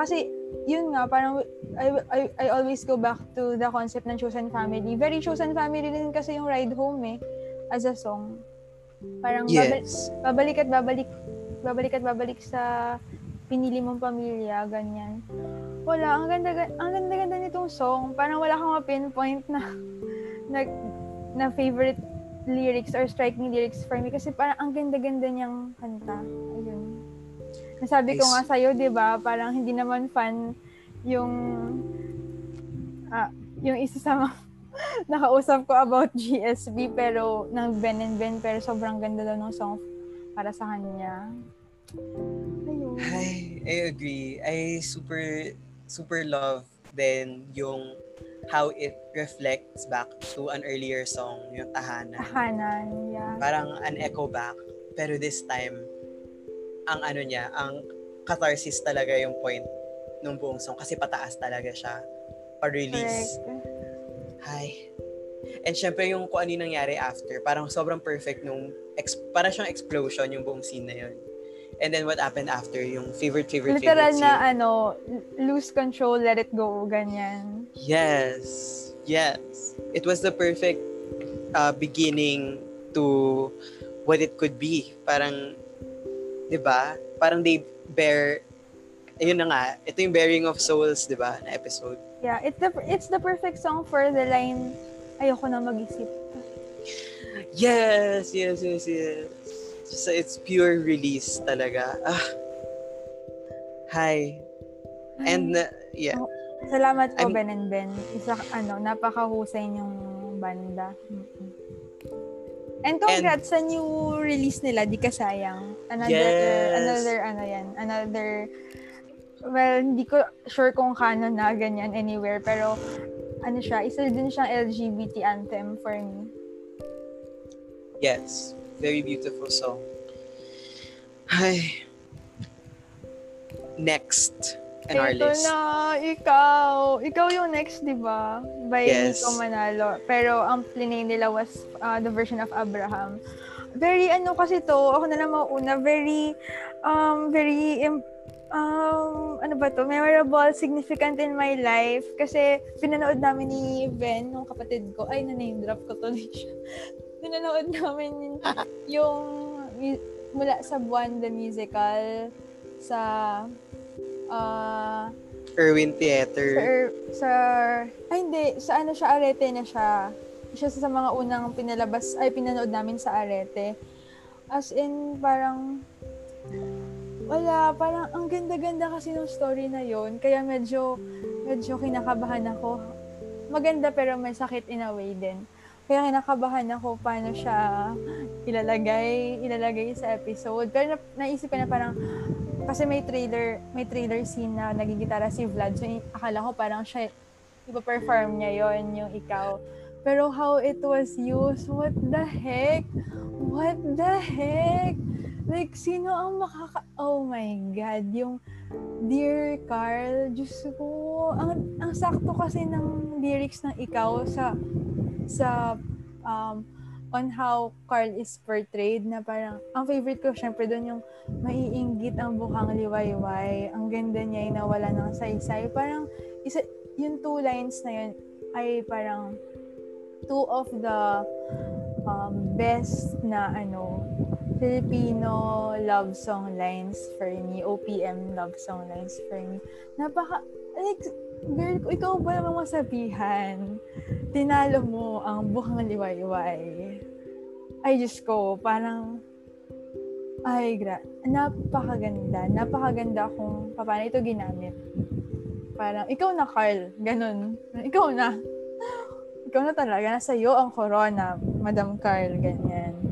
Kasi yun nga, parang I, I, I always go back to the concept ng chosen family. Very chosen family din kasi yung Ride Home eh, as a song. Parang Yes. babalik at babalik, babalik at babalik sa pinili mong pamilya, ganyan. Wala, ang ganda, ang ganda-ganda nitong song. Parang wala kang ma-pinpoint na, na, na favorite lyrics or striking lyrics for me kasi parang ang ganda-ganda niyang kanta. Ayun. Nasabi ko nga sa'yo, di ba? Parang hindi naman fan yung ah, yung isa sa mga nakausap ko about GSB pero ng Ben and Ben pero sobrang ganda daw ng song para sa kanya. Ayun. Ay, I agree. I super super love then yung how it reflects back to an earlier song, yung Tahanan. Tahanan, yeah. Parang an echo back. Pero this time, ang ano niya, ang catharsis talaga yung point ng buong song kasi pataas talaga siya. Pa-release. Correct. Hi. And syempre yung kung ano yung nangyari after, parang sobrang perfect nung, ex- parang siyang explosion yung buong scene na yun. And then what happened after, yung favorite, favorite, Literal favorite na scene. ano, lose control, let it go, ganyan. Yes. Yes. It was the perfect uh, beginning to what it could be. Parang, di ba? Parang they bear, ayun na nga, ito yung bearing of souls, di ba, na episode. Yeah, it's the it's the perfect song for the line ayoko na mag-isip. Yes, yes, yes, yes. So it's pure release talaga. Ah. Hi. And, uh, yeah. Salamat po I'm- Ben and Ben. Isa ano, napakahusay niyong banda. Mm-mm. And congrats sa new release nila, di ka sayang. Another Yes. another ano yan, another well, hindi ko sure kung canon na ganyan anywhere, pero ano siya, isa din siyang LGBT anthem for me. Yes. Very beautiful song. Hi. Next in our Ito list. na, ikaw. Ikaw yung next, di ba? By Yes. Nico Manalo. Pero ang plinay nila was uh, the version of Abraham. Very, ano kasi to, ako na lang mauna, very, um, very, im- um, ano ba to, memorable, significant in my life. Kasi pinanood namin ni Ben, nung kapatid ko, ay, na-name drop ko tuloy siya. pinanood namin yung, yung mu- mula sa Buwan the Musical sa ah Erwin sa, Theater. er- sa ay hindi sa ano siya arete na siya siya sa mga unang pinalabas ay pinanood namin sa arete as in parang wala parang ang ganda-ganda kasi ng story na yon kaya medyo medyo kinakabahan ako maganda pero may sakit in a way din kaya kinakabahan ako paano siya ilalagay ilalagay sa episode pero na, naisip ko na parang kasi may trailer, may trailer scene na nagigitara si Vlad. So, akala ko parang siya, ipa-perform niya yon yung ikaw. Pero how it was used, what the heck? What the heck? Like, sino ang makaka... Oh my God, yung Dear Carl, Diyos ko, ang, ang sakto kasi ng lyrics ng ikaw sa sa um, on how Carl is portrayed na parang, ang favorite ko syempre doon yung maiinggit ang bukhang liwayway. Ang ganda niya yung nawala ng saysay. Parang, isa, yung two lines na yun ay parang two of the um, best na ano, Filipino love song lines for me, OPM love song lines for me. Napaka, like, girl, ikaw ba namang masabihan? Tinalo mo ang bukhang liwayway. Ay, Diyos ko, parang, ay, gra, napakaganda. Napakaganda kung paano ito ginamit. Parang, ikaw na, Carl. Ganun. Ikaw na. Ikaw na talaga. Nasa iyo ang corona, Madam Carl. Ganyan.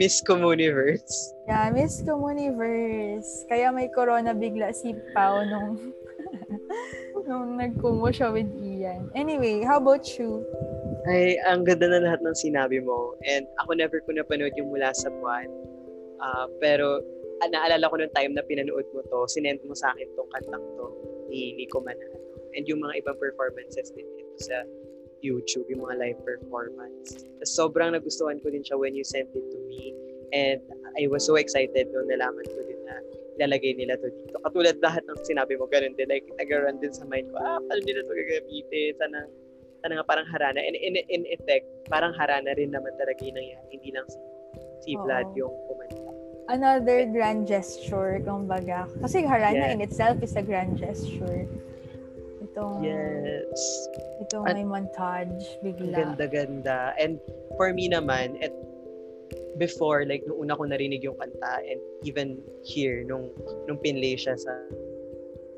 Miss Communiverse. Yeah, Miss Communiverse. Kaya may corona bigla si Pao nung nung nagkumo siya with Ian. Anyway, how about you? Ay, ang ganda na lahat ng sinabi mo. And ako never ko napanood yung mula sa buwan. Ah, pero ah, naalala ko nung time na pinanood mo to, sinend mo sa akin tong kantang to ni Nico Manalo. And yung mga ibang performances din ito sa YouTube, yung mga live performance. Sobrang nagustuhan ko din siya when you sent it to me. And I was so excited nung nalaman ko din na ilalagay nila to dito. Katulad lahat ng sinabi mo, ganun din. Like, nag-run din sa mind ko, ah, paano nila to gagamitin? Sana, sana nga parang harana. And in, in effect, parang harana rin naman talaga yung nangyari. Hindi lang si, si Oo. Vlad yung kumanta. Another grand gesture, kumbaga. Kasi Harana Yeah. in itself is a grand gesture. Itong, Yes. itong At- may montage bigla. ganda-ganda. And for me naman, at before, like, nung una ko narinig yung kanta, and even here, nung, nung pinlay siya sa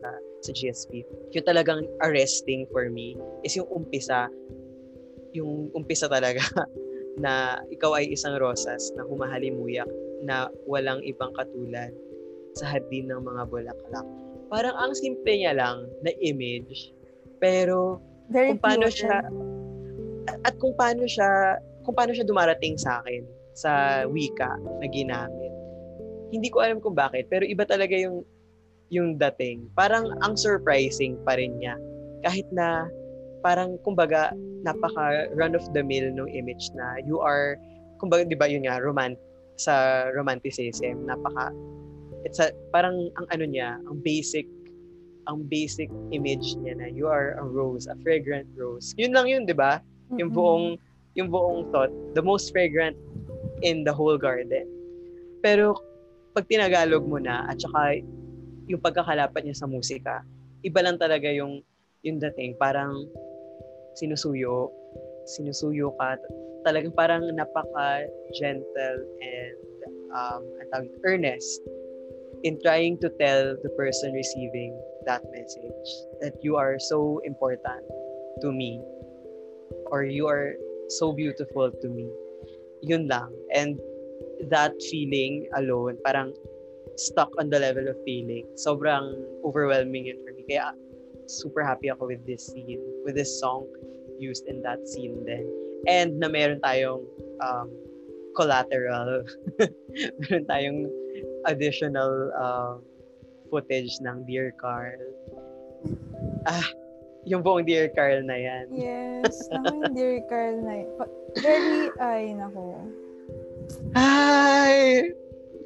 sa, sa GSP, yung talagang arresting for me is yung umpisa. yung umpisa talaga na ikaw ay isang rosas na humahalimuyak na walang ibang katulad sa hardin ng mga bulaklak. Parang ang simple niya lang na image, pero Very kung paano cute. siya at kung paano siya kung paano siya dumarating sa akin sa wika na ginamit. Hindi ko alam kung bakit, pero iba talaga yung yung dating. Parang ang surprising pa rin niya. Kahit na parang kumbaga napaka run of the mill nung image na you are kumbaga 'di ba yun nga romant sa romanticism napaka it's a, parang ang ano niya ang basic ang basic image niya na you are a rose a fragrant rose. Yun lang yun 'di ba? Yung Mm-mm. buong yung buong thought the most fragrant in the whole garden. Pero pag tinagalog mo na at saka yung pagkakalapat niya sa musika iba lang talaga yung yung dating. Parang sinusuyo sinusuyo ka. Talagang parang napaka gentle and um ang tawag, earnest in trying to tell the person receiving that message that you are so important to me or you are so beautiful to me. Yun lang. And that feeling alone parang stuck on the level of feeling. Sobrang overwhelming yun for me. Kaya super happy ako with this scene with this song used in that scene then and na meron tayong um, collateral. Meron tayong additional um, footage ng Dear Carl ah yung buong Dear Carl na yan Yes. Naku, yung Dear Carl na. Pa- Very, ay, nako. Ay!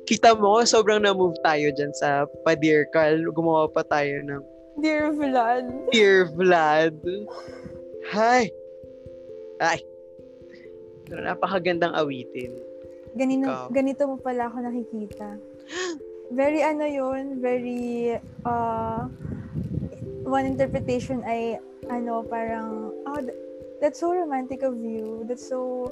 Kita mo, sobrang na-move tayo dyan sa pa-Dear Carl. Gumawa pa tayo ng Dear Vlad. Dear Vlad. Hi! Ay! Napakagandang awitin. Ganito, Ikaw. ganito mo pala ako nakikita. Very ano yun, very, uh, one interpretation ay, ano, parang, oh, th- that's so romantic of you. That's so,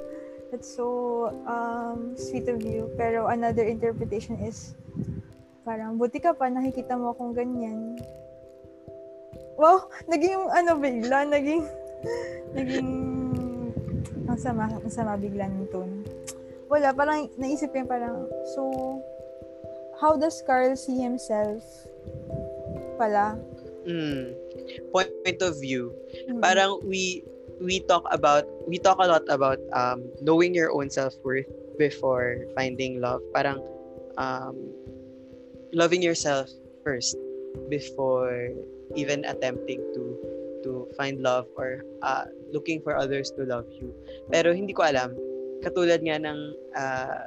that's so, um, sweet of you. Pero another interpretation is, parang, buti ka pa, nakikita mo akong ganyan. Wow, naging, ano, bigla, naging, naging, ang sama, ang sama bigla ng tone wala, parang naisip ko parang, so, how does Carl see himself pala? Mm. Point of view. Mm. Parang we we talk about we talk a lot about um, knowing your own self-worth before finding love. Parang um, loving yourself first before even attempting to to find love or uh, looking for others to love you. Pero hindi ko alam katulad nga ng uh,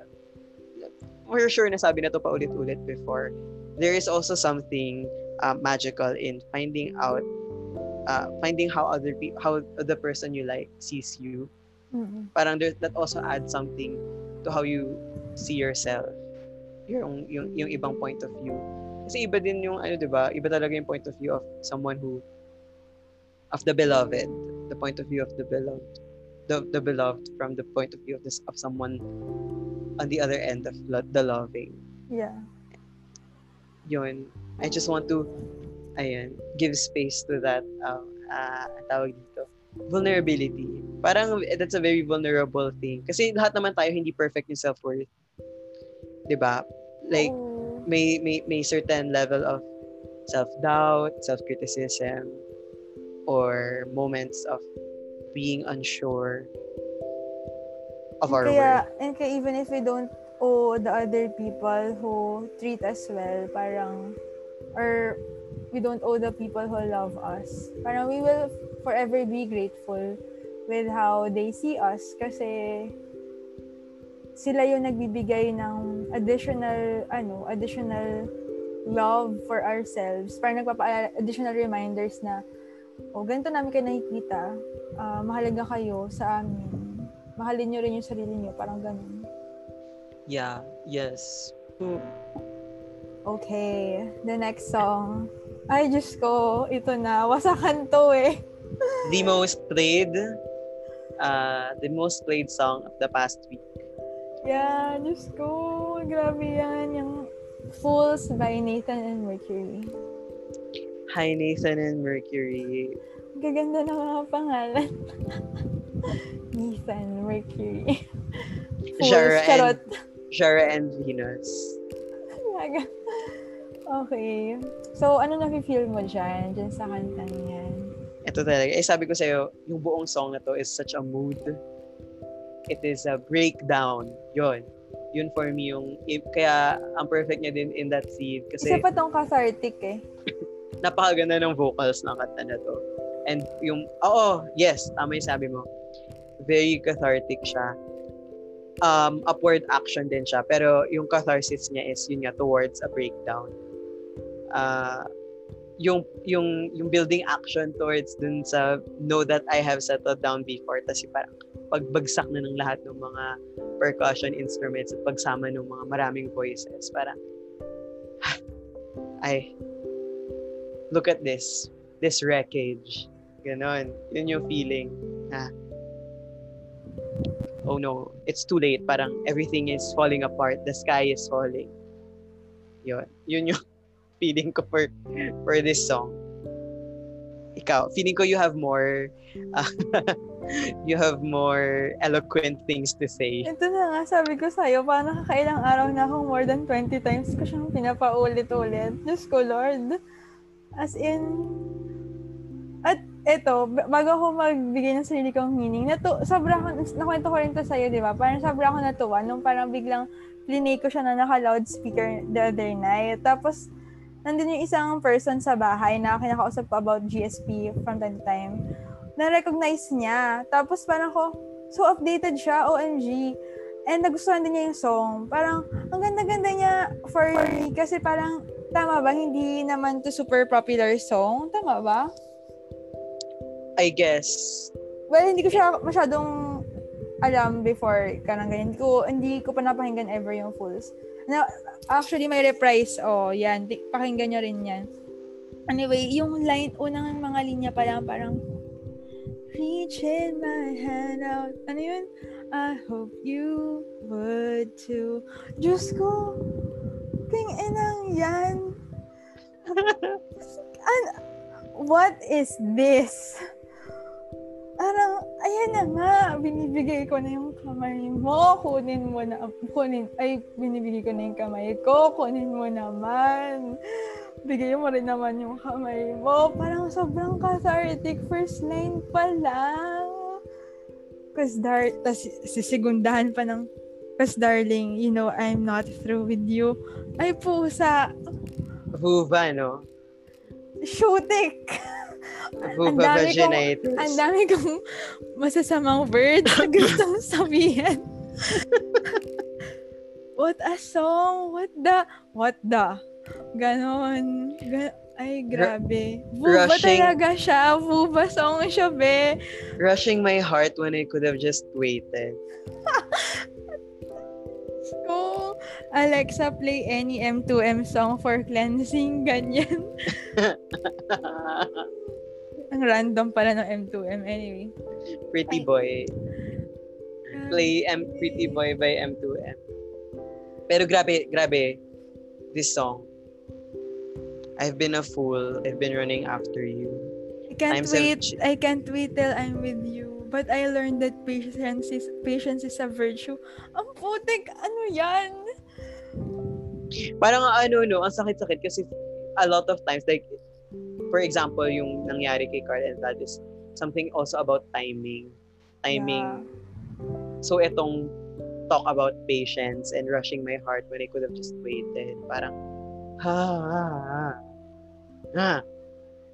for sure nasabi na to pa ulit-ulit before. There is also something uh, magical in finding out uh, finding how other people how the person you like sees you. Mm-mm. parang there, that also adds something to how you see yourself yung yung yung ibang point of view. Kasi iba din yung ano 'di ba? Iba talaga yung point of view of someone who of the beloved the point of view of the beloved the, the beloved from the point of view of this of someone on the other end of lo- the loving. Yeah. yun. I just want to ayan give space to that um uh, tawag dito. Vulnerability. Parang that's a very vulnerable thing. Kasi lahat naman tayo hindi perfect yung self-worth. Ba like Oo. may may may certain level of self-doubt self-criticism or moments of being unsure of our kaya, worth and kaya even if we don't owe the other people who treat us well, parang, or we don't owe the people who love us, parang we will forever be grateful with how they see us kasi sila yung nagbibigay ng additional, ano, additional love for ourselves. Parang nagpapaalala, additional reminders na, oh, ganito namin kayo nakikita, ah, mahalaga kayo sa amin. Mahalin nyo rin yung sarili nyo, parang ganun. yeah yes Okay, the next song. Ay, Diyos ko, ito na. Wasakan to eh. the most played uh the most played song of the past week Yeah, Diyos ko. Grabe yan. Yung Fools by Nathan and Mercury. Hi Nathan and Mercury Gaganda ng mga pangalan. Ethan Mercury. Jara and, Jara and Venus. Talaga. okay. So, ano na-feel mo dyan, dyan sa kantang yan? Ito talaga. Eh, sabi ko sa'yo, yung buong song na to is such a mood. It is a breakdown. Yun. Yun for me yung, kaya ang perfect niya din in that scene. Kasi, Isa pa tong cathartic eh. napakaganda ng vocals ng kanta na to. And yung, oo, yes, tama yung sabi mo. Very cathartic siya. Um, upward action din siya. Pero yung catharsis niya is yun nga, towards a breakdown. Uh, yung yung yung building action towards dun sa know that I have settled down before tapos parang pagbagsak na ng lahat ng mga percussion instruments at pagsama ng mga maraming voices parang ay look at this this wreckage ganon yun yung feeling na oh no it's too late parang everything is falling apart the sky is falling yun yun yung feeling ko for for this song. Ikaw, feeling ko you have more uh, you have more eloquent things to say. Ito na nga, sabi ko sa'yo, parang nakakailang araw na akong more than 20 times ko siyang pinapaulit-ulit. Diyos ko, Lord. As in, at eto, bago ako magbigay ng sarili kong meaning, natu sobra ako, nakwento ko rin to sa'yo, di ba? Parang sobra ako natuwa nung parang biglang plinay ko siya na naka-loudspeaker the other night. Tapos, nandun yung isang person sa bahay na kinakausap ko about GSP from time to time. Na-recognize niya. Tapos parang ko, so updated siya, OMG. And nagustuhan din niya yung song. Parang, ang ganda-ganda niya for me. Kasi parang, tama ba? Hindi naman to super popular song. Tama ba? I guess. Well, hindi ko siya masyadong alam before ka nang ganyan. Hindi ko, hindi ko pa napakinggan ever yung fulls. Na, actually, may reprise. Oh, yan. Pakinggan nyo rin yan. Anyway, yung line, unang mga linya pa lang, parang, Reaching my hand out. Ano yun? I hope you would too. Diyos ko, king inang yan. An what is this? Parang, ayan na nga, binibigay ko na yung kamay mo, kunin mo na, kunin, ay, binibigay ko na yung kamay ko, kunin mo naman. Bigay mo rin naman yung kamay mo. Parang sobrang cathartic first line pa lang. Cause dar, tas sisigundahan pa ng, cause darling, you know, I'm not through with you. Ay, pusa. Huva, no? Shutik. Ang dami kong, ang dami kong masasamang words na gustong sabihin. what a song! What the? What the? Ganon. Gan ay, grabe. Buba rushing, talaga siya. Buba song siya, be. Rushing my heart when I could have just waited. So, Alexa, play any M2M song for cleansing. Ganyan. Ang random pala ng M2M. Anyway. Pretty Boy. Play M Pretty Boy by M2M. Pero grabe, grabe. This song. I've been a fool. I've been running after you. I can't I'm wait. Some... I can't wait till I'm with you. But I learned that patience is patience is a virtue. Ang putik, ano yan? Parang ano no, ang sakit-sakit kasi a lot of times like for example, yung nangyari kay Carl and Vlad is something also about timing. Timing. Yeah. So, itong talk about patience and rushing my heart when I could have just waited. Parang, ha, ha, ha. ha.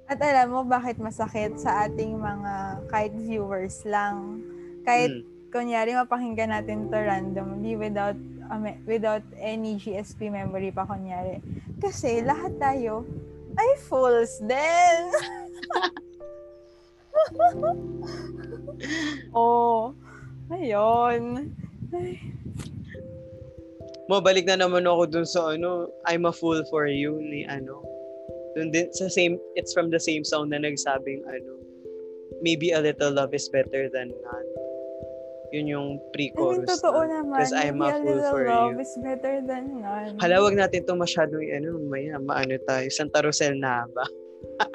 At alam mo bakit masakit sa ating mga kahit viewers lang. Kahit hmm. kunyari mapakinggan natin to randomly without um, without any GSP memory pa kunyari. Kasi lahat tayo ay, fools din. oh, ayun. Ay. Mabalik na naman ako dun sa ano, I'm a fool for you ni ano. Dun din, sa same, it's from the same song na nagsabing ano, maybe a little love is better than none. Yun yung pre-chorus. I mean, totoo na. naman. Because I'm a fool for love you. is better than none. Hala, wag natin to masyadong, ano, maya, maano tayo. Santa Rosel na ba?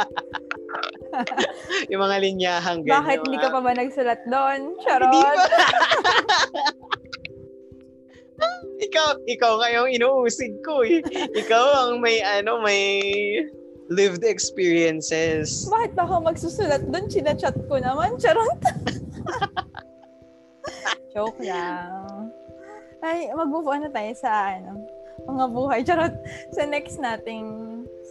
yung mga linyahang ganyan. Bakit hindi ka pa ba nagsulat doon? Charot. Hindi pa. ikaw, ikaw ngayong inuusig ko eh. Ikaw ang may ano, may lived experiences. Bakit ba ako magsusulat doon? Chinachat ko naman. Charot. Joke lang. Ay, mag-move on na tayo sa ano, mga buhay. Charot. Sa next nating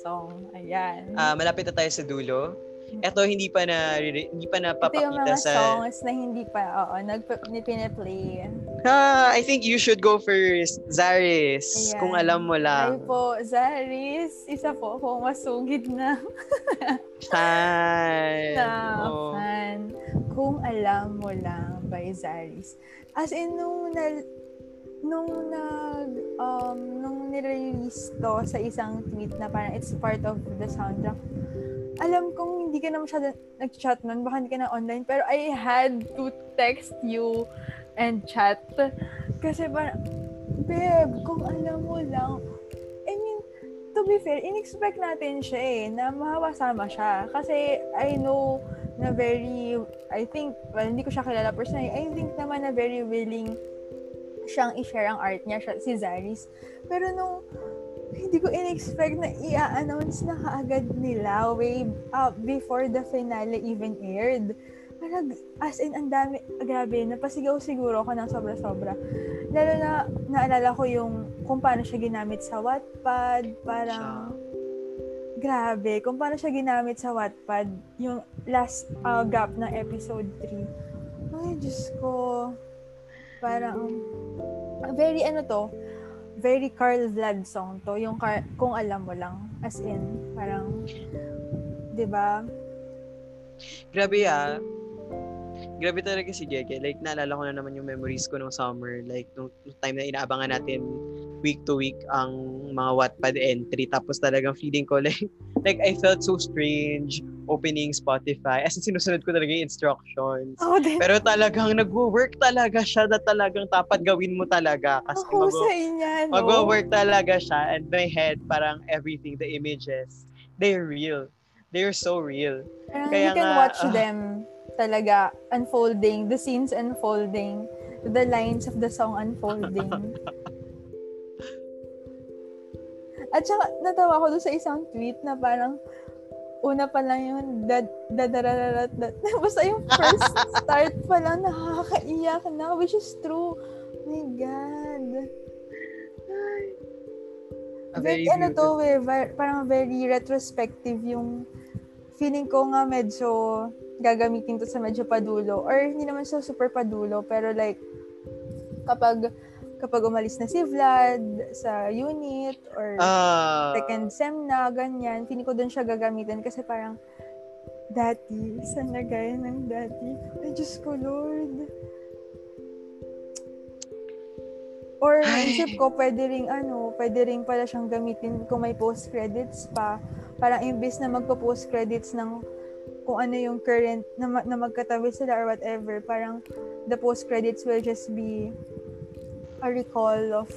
song. Ayan. Ah, malapit na tayo sa dulo. Ito hindi pa na hindi pa Ito yung napapakita mga sa songs na hindi pa, oo, nag pinaplay. Ah, I think you should go first, Zaris, Ayan. kung alam mo Ay lang. po, Zaris, isa po ako masugid na, Fan. na Oo. fan. Kung alam mo lang by Zaris. As in, nung na, nung nag, um, nung nirelease to sa isang tweet na parang it's part of the soundtrack, alam kong hindi ka na masyado nag-chat nun, baka hindi ka na online, pero I had to text you and chat. Kasi parang, babe, kung alam mo lang, I mean, to be fair, in-expect natin siya eh, na mawasama siya. Kasi I know na very, I think, well, hindi ko siya kilala personally, I think naman na very willing siyang i-share ang art niya, siya, si Zaris. Pero nung hindi ko in-expect na i-announce na kaagad nila way uh, before the finale even aired. Parang, as in, ang dami, grabe, napasigaw siguro ako ng sobra-sobra. Lalo na, naalala ko yung kung paano siya ginamit sa Wattpad, parang, grabe, kung paano siya ginamit sa Wattpad, yung last uh, gap ng episode 3. Ay, Diyos ko, parang, very ano to, very Carl Vlad song to. Yung Car- kung alam mo lang. As in, parang, di ba? Grabe ah. Grabe talaga si Gege. Like, naalala ko na naman yung memories ko nung summer. Like, nung, nung time na inaabangan natin week to week ang mga Wattpad entry. Tapos talagang feeling ko like, like I felt so strange opening Spotify. As in, sinusunod ko talaga yung instructions. Oh, din. Pero talagang nagwo-work talaga siya na talagang dapat gawin mo talaga. Kasi Ako mag- inya, no? Magwo-work talaga siya and my head, parang everything, the images, they're real. They're so real. Parang kaya you can nga, watch ah. them talaga unfolding, the scenes unfolding, the lines of the song unfolding. At saka, natawa ko doon sa isang tweet na parang, una pa lang yung dad, dadararat, dad. Basta yung first start pa lang, nakakaiyak na, which is true. My God. A Very, ano to, eh, parang very retrospective yung feeling ko nga medyo gagamitin to sa medyo padulo. Or hindi naman sa super padulo, pero like, kapag kapag umalis na si Vlad sa unit or Ah, second sem na, ganyan, feeling ko doon siya gagamitin kasi parang dati, saan na gaya ng dati? Ay, Diyos ko, Lord. Or Ay. isip ko, pwede ring ano, pwede ring pala siyang gamitin kung may post-credits pa. Parang imbis na magpo-post-credits ng kung ano yung current, na, na magkatabi sila or whatever, parang the post-credits will just be a recall of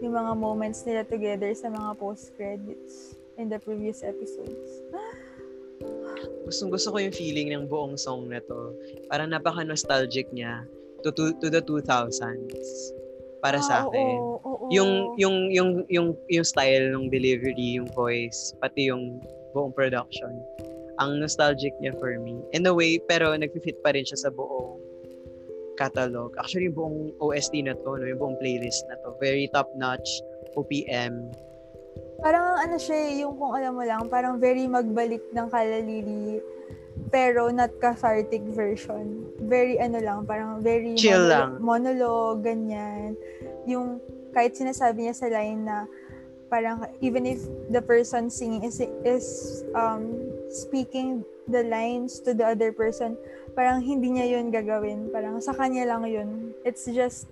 yung mga moments nila together sa mga post-credits in the previous episodes. gustong gusto ko yung feeling ng buong song na to. Parang napaka-nostalgic niya to, to, to the 2000s. Para sa Ah, akin. oo, oo. Yung, yung, yung, yung, yung style ng delivery, yung voice, pati yung buong production. Ang nostalgic niya for me. In a way, pero nag-fit pa rin siya sa buong catalog. Actually, yung buong OST na to, no, yung buong playlist na to, very top-notch, OPM. Parang ano siya, eh, yung kung alam mo lang, parang very magbalik ng kalalili, pero not cathartic version. Very ano lang, parang very Chill mono- lang. monologue, ganyan. Yung kahit sinasabi niya sa line na parang even if the person singing is is um speaking the lines to the other person, parang hindi niya yun gagawin. Parang sa kanya lang yun. It's just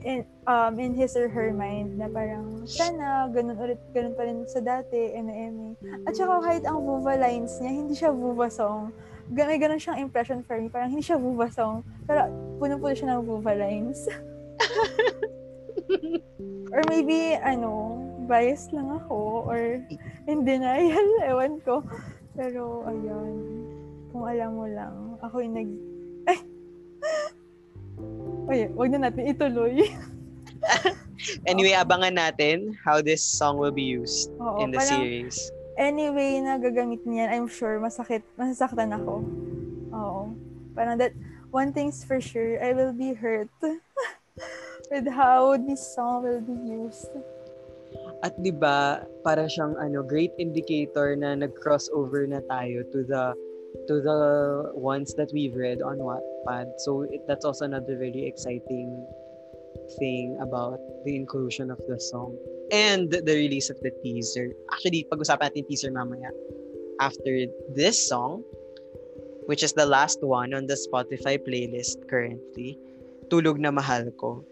in um in his or her mind na parang sana ganun ulit ganun pa rin sa dati eme at saka kahit ang vuva lines niya hindi siya vuva song. Gan- may ganun siyang impression for me. Parang hindi siya vuva song. Pero puno-puno siya ng vuva lines. Or maybe ano biased lang ako or in denial ewan ko Pero, ayun. Kung alam mo lang, ako yung nag... Ay! Oy, wag na natin ituloy. anyway, abangan natin how this song will be used Oo, in the parang- series. Anyway, na gagamit niyan, I'm sure masakit, masasaktan ako. Oo. Parang that, one thing's for sure, I will be hurt with how this song will be used. At 'di ba, para siyang ano, great indicator na nag-crossover na tayo to the to the ones that we've read on Wattpad. So it, that's also another very exciting thing about the inclusion of the song and the release of the teaser. Actually, pag-usapan natin teaser mamaya. After this song, which is the last one on the Spotify playlist currently, Tulog na Mahal Ko.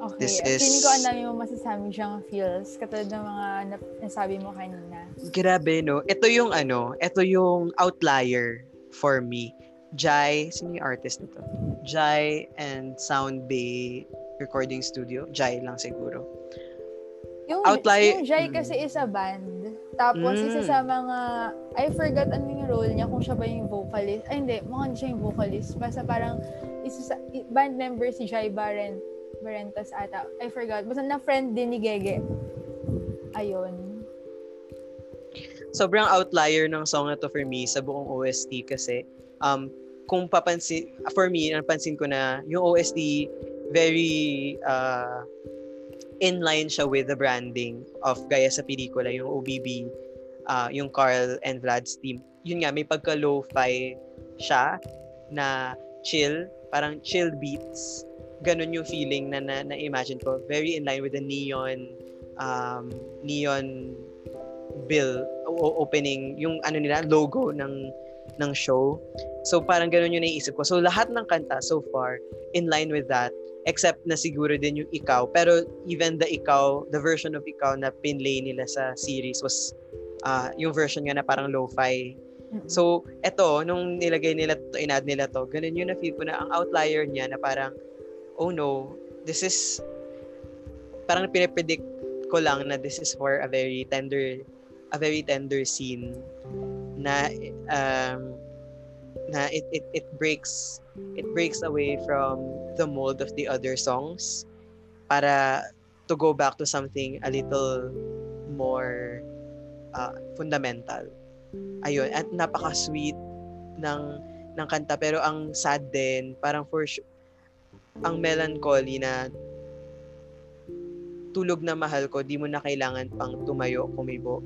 Okay. This is- Feeling ko ang dami mo masasabi siyang feels, katulad ng mga nasabi mo kanina. Grabe, no? Ito yung ano, ito yung outlier for me. Jai, sino yung artist nito? Jai and Sound Bay Recording Studio. Jai lang siguro. Yung, Outlier- yung Jai Mm. kasi is a band. Tapos, Mm. isa sa mga, I forgot ano yung role niya, kung siya ba yung vocalist. Ay, hindi, mukhang hindi siya yung vocalist. Basta parang, isa sa, band member si Jai Baren, Barentas ata. I forgot. Basta na friend din ni Gege. Ayun. Sobrang outlier ng song na to for me sa buong OST kasi um, kung papansin, for me, napansin ko na yung OST very uh, in line siya with the branding of gaya sa pelikula, yung OBB, uh, yung Carl and Vlad's team. Yun nga, may pagka-lo-fi siya na chill, parang chill beats. Ganun yung feeling na, na, na-imagine ko. Very in line with the neon um, neon bill opening yung ano nila logo ng ng show. So parang ganun yung naiisip ko. So lahat ng kanta so far in line with that except na siguro din yung ikaw. Pero even the ikaw, the version of ikaw na pinlay nila sa series was uh, yung version nga na parang lo-fi. So eto, nung nilagay nila to, inad nila to, ganun yung na-feel ko na ang outlier niya na parang, oh no, this is, parang pinapredict ko lang na this is for a very tender, a very tender scene na um, na it, it it breaks it breaks away from the mold of the other songs para to go back to something a little more uh, fundamental. Ayun, at napaka-sweet ng ng kanta pero ang sad din, parang for su- ang melancholy na tulog na mahal ko, di mo na kailangan pang tumayo, kumibo,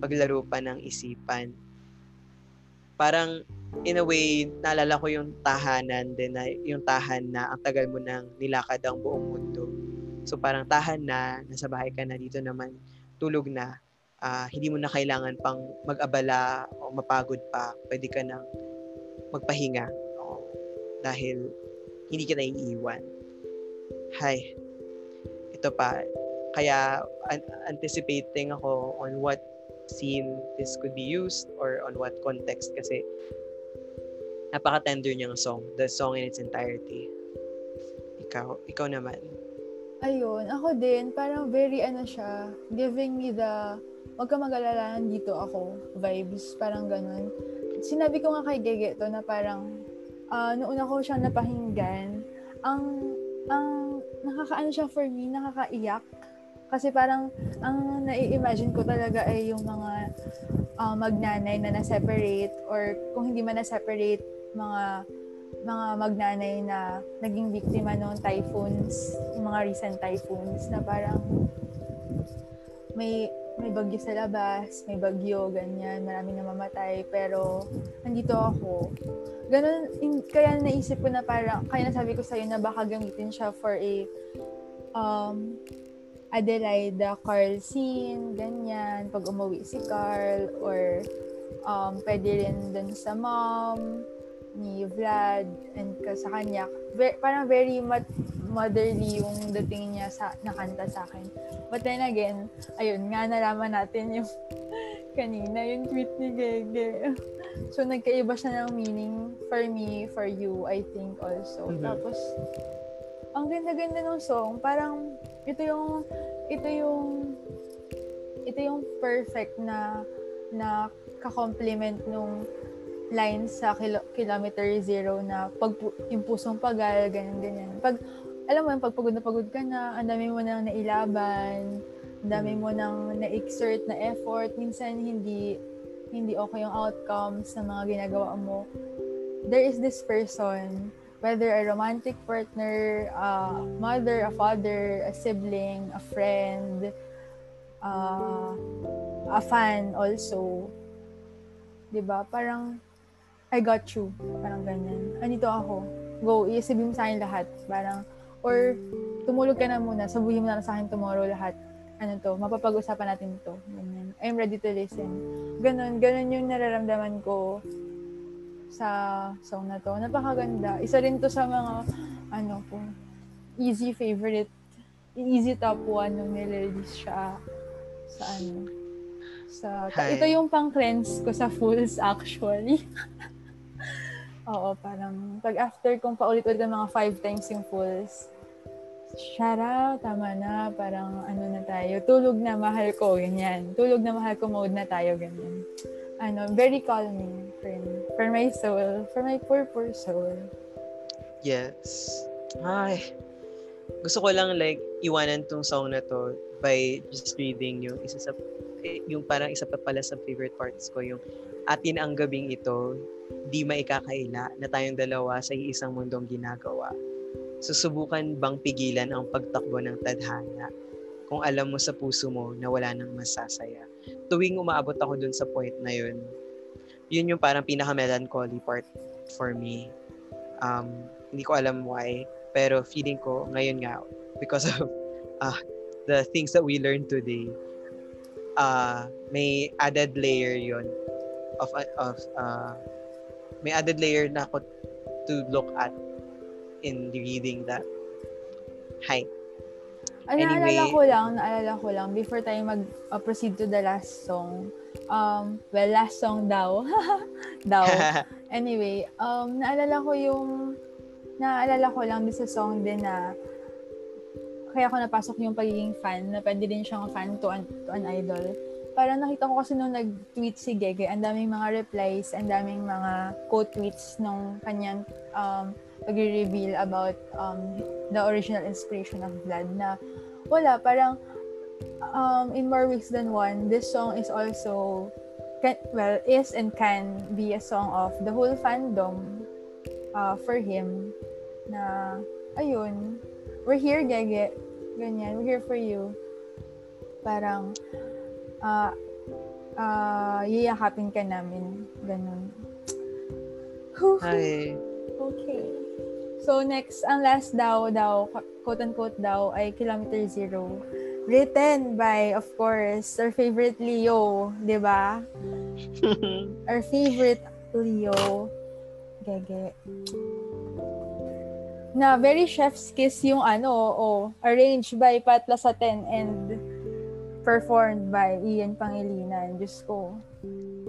paglaro pa ng isipan. Parang, in a way, naalala ko yung tahanan din na, yung tahan na ang tagal mo nang nilakad ang buong mundo. So parang tahan na, nasa bahay ka na, dito naman, tulog na, ah, hindi mo na kailangan pang mag-abala o mapagod pa, pwede ka nang magpahinga. Oo. dahil hindi ka naiiwan. Hay, ito pa, kaya an- anticipating ako on what scene this could be used or on what context kasi napaka-tender niyang song. The song in its entirety. Ikaw, ikaw naman. Ayun, ako din, parang very ano siya, giving me the, wag ka mag-alala, dito ako, vibes, parang ganun. Sinabi ko nga kay Gege to na parang, uh, noon ako siyang napahinggan, ang, ang, nakakaano siya for me, nakakaiyak. Kasi parang, ang nai-imagine ko talaga ay yung mga uh, magnanay na na-separate or kung hindi man na-separate, mga mga magnanay na naging biktima ng typhoons, yung mga recent typhoons na parang may may bagyo sa labas, may bagyo, ganyan, maraming namamatay, pero nandito ako. Ganun, in, kaya naisip ko na parang, kaya nasabi ko sa'yo na baka gamitin siya for a um, Adelaida Carl scene, ganyan, pag umuwi si Carl, or um, pwede rin dun sa mom, ni Vlad and ka sa kanya. Ve- parang very mat- motherly yung dating niya sa nakanta sa akin. But then again, ayun, nga nalaman natin yung kanina, yung tweet ni Gege. So, nagkaiba siya ng meaning for me, for you, I think also. Mhm. Tapos, ang ganda-ganda ng song, parang ito yung, ito yung, ito yung perfect na na ka-compliment nung line sa kilo- kilometer zero na pag yung pusong pagal, ganyan, ganyan. Pag, alam mo yung pag pagod na pagod ka na, ang dami mo nang nailaban, ang dami mo nang na-exert na effort, minsan hindi hindi okay yung outcomes ng mga ginagawa mo. There is this person, whether a romantic partner, a mother, a father, a sibling, a friend, uh, a fan also. 'Di ba? Parang I got you. Parang ganyan. Andito ako. Go, iisipin mo sa akin lahat. Parang, or tumulog ka na muna, sabihin mo na sa akin tomorrow lahat. Ano to, mapapag-usapan natin to. Ganyan. I'm ready to listen. Ganon, ganon yung nararamdaman ko sa song na to. Napakaganda. Isa rin to sa mga, ano ko, easy favorite, easy top one nung nilrelease siya sa ano, sa, Hi. ito yung pang cleanse ko sa Fools actually. Oo, parang pag after kong paulit-ulit ng mga five times yung Fools, out, tama na, parang ano na tayo, tulog na mahal ko, ganyan. Tulog na mahal ko mode na tayo, ganyan. Ano, very calming for me, for my soul, for my poor, poor soul. Yes. Ay. Gusto ko lang like iwanan tong song na to by just reading yung isa sa yung parang isa pa pala sa favorite parts ko yung atin ang gabing ito di maikakaila na tayong dalawa sa iisang mundong ginagawa. Susubukan bang pigilan ang pagtakbo ng tadhana kung alam mo sa puso mo na wala nang masasaya. Tuwing umaabot ako dun sa point na yun, yun yung parang pinaka-melancholy part for me. Um, hindi ko alam why, pero feeling ko ngayon nga, because of uh, the things that we learned today, uh, may added layer yon of, of uh, may added layer na ako to look at in reading that. Hi. Anyway. naalala ko lang, naalala ko lang, before tayo mag-proceed to the last song, um, well, last song daw. daw. Anyway, um, naalala ko yung, naalala ko lang din sa song din na, kaya ako napasok yung pagiging fan, na pwede din siyang fan to an, to an idol. Parang nakita ko kasi nung nag-tweet si Gege, ang daming mga replies, ang daming mga quote tweets nung kanyang um, pag-reveal about um, the original inspiration of Vlad na wala, parang um, in more ways than one, this song is also can, well, is and can be a song of the whole fandom uh, for him na ayun, we're here, Gege. Ganyan, we're here for you. Parang uh, uh, yiyakapin ka namin. Ganun. Hi. Okay. So next, ang last daw, daw, quote-unquote daw, ay Kilometer Zero. Written by, of course, our favorite Leo, di ba? Our favorite Leo. Gege. Na very chef's kiss yung ano, oh, arranged by Pat Lasaten and performed by Ian Pangilinan. Diyos ko.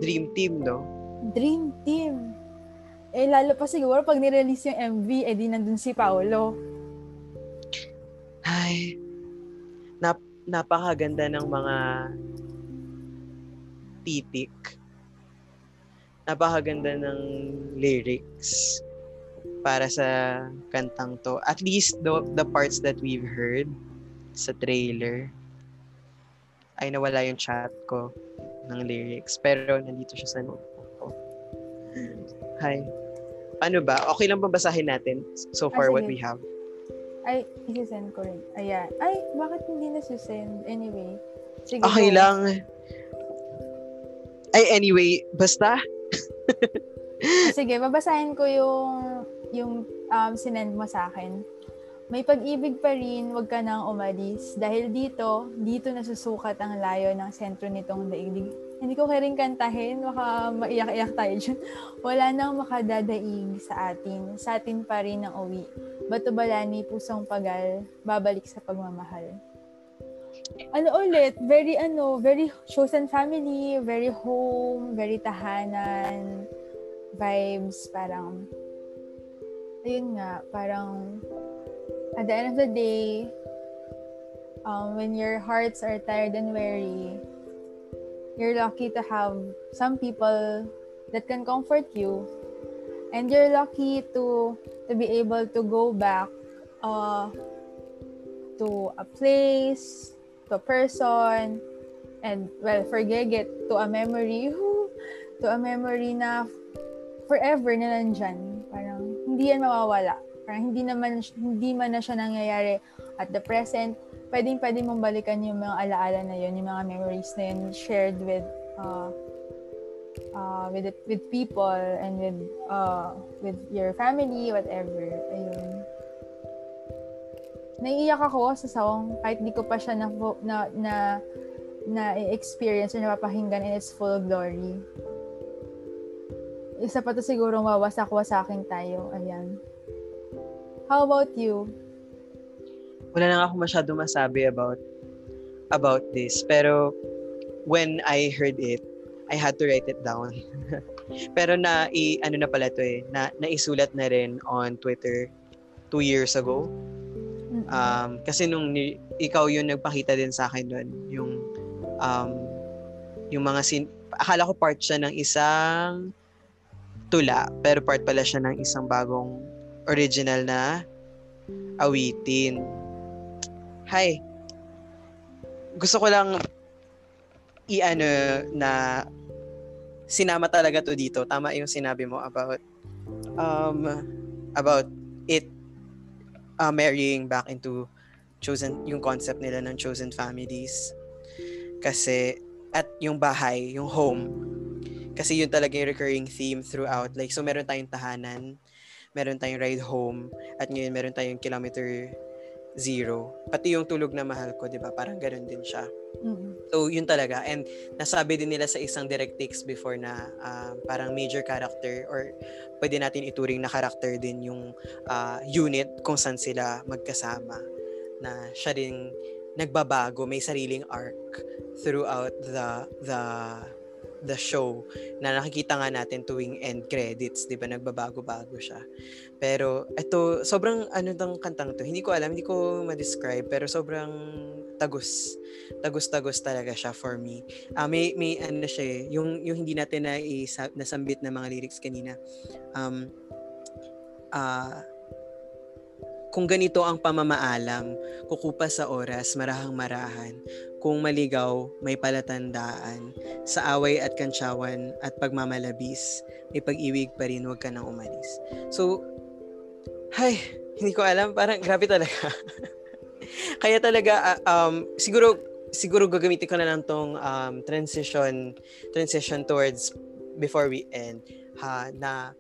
Dream team, no? Dream team. Eh, lalo pa siguro pag nirelease yung MV, eh di nandun si Paolo. Ay. Nap napakaganda ng mga titik. Napakaganda ng lyrics para sa kantang to. At least the, the parts that we've heard sa trailer ay nawala yung chat ko ng lyrics. Pero nandito siya sa notebook ko. Hi. Ano ba? Okay lang ba basahin natin so far Ah, what we have? Ay, isisend ko rin. Ayan. Ay, bakit hindi na send? Anyway. Sige, Okay go. lang. Ay, anyway, basta. Sige, babasahin ko yung yung um, sinend mo sa akin. May pag-ibig pa rin, wag ka nang umalis. Dahil dito, dito nasusukat ang layo ng sentro nitong daigdig. Hindi ko kaya rin kantahin, baka maiyak-iyak tayo dyan. Wala nang makadadaig sa atin. Sa atin pa rin ang uwi. Bato balani, pusong pagal, babalik sa pagmamahal. Ano ulit, very ano, very chosen family, very home, very tahanan, vibes, parang, ayun nga, parang, at the end of the day, um, when your hearts are tired and weary, You're lucky to have some people that can comfort you. And you're lucky to to be able to go back uh, to a place, to a person, and well, forget it, to a memory, to a memory na forever na nandyan. Parang hindi yan mawawala. Parang hindi naman, hindi man na siya nangyayari at the present, pwedeng pwede mong balikan yung mga alaala na yun, yung mga memories na yun shared with uh, uh, with it, with people and with uh, with your family, whatever. Ayun. Naiiyak ako sa song kahit di ko pa siya na na na, na experience or napapakinggan in its full glory. Isa pa to siguro mawasak-wasakin tayo. Ayan. How about you? Wala lang ako masyado masabi about about this. Pero when I heard it, I had to write it down. Pero na i ano na pala to eh, na naisulat na rin on Twitter two years ago. Um, kasi nung ni, ikaw yung nagpakita din sa akin doon, yung um, yung mga sin akala ko part siya ng isang tula, pero part pala siya ng isang bagong original na awitin hi. Gusto ko lang i-ano na sinama talaga to dito. Tama yung sinabi mo about um about it uh, marrying back into chosen yung concept nila ng chosen families. Kasi at yung bahay, yung home. Kasi yun talaga yung recurring theme throughout. Like so meron tayong tahanan, meron tayong ride home, at ngayon meron tayong kilometer zero. Pati yung tulog na mahal ko, di ba? Parang ganun din siya. Mm-hmm. So, yun talaga. And nasabi din nila sa isang direct takes before na uh, parang major character or pwede natin ituring na character din yung uh, unit kung saan sila magkasama. Na siya rin nagbabago, may sariling arc throughout the the the show na nakikita nga natin tuwing end credits, 'di ba? Nagbabago-bago siya. Pero ito sobrang ano tang kantang to. Hindi ko alam, hindi ko ma-describe pero sobrang tagus. Tagus-tagus talaga siya for me. Uh, may may ano siya, eh, yung yung hindi natin na nasambit na mga lyrics kanina. Um uh, kung ganito ang pamamaalam, kukupa sa oras, marahang marahan. Kung maligaw, may palatandaan. Sa away at kantsawan at pagmamalabis, may pag-ibig pa rin, huwag ka nang umalis. So, hay, hindi ko alam, parang grabe talaga. Kaya talaga, uh, um, siguro, siguro gagamitin ko na lang tong um, transition, transition towards before we end, ha, na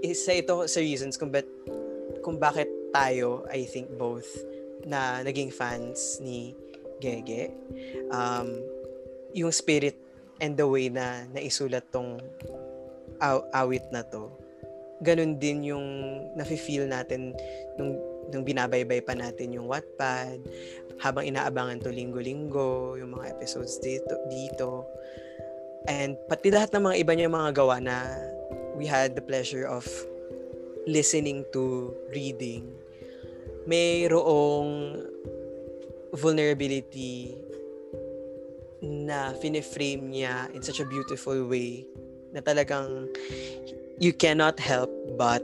isa ito sa reasons kung, bat, kung bakit tayo, I think both, na naging fans ni Gege. Um, yung spirit and the way na naisulat tong aw- awit na to, ganun din yung nafe-feel natin nung, nung binabaybay pa natin yung Wattpad, habang inaabangan to linggo-linggo, yung mga episodes dito, dito. And pati lahat ng mga iba niya mga gawa na we had the pleasure of listening to, reading, mayroong vulnerability na fine-frame niya in such a beautiful way na talagang you cannot help but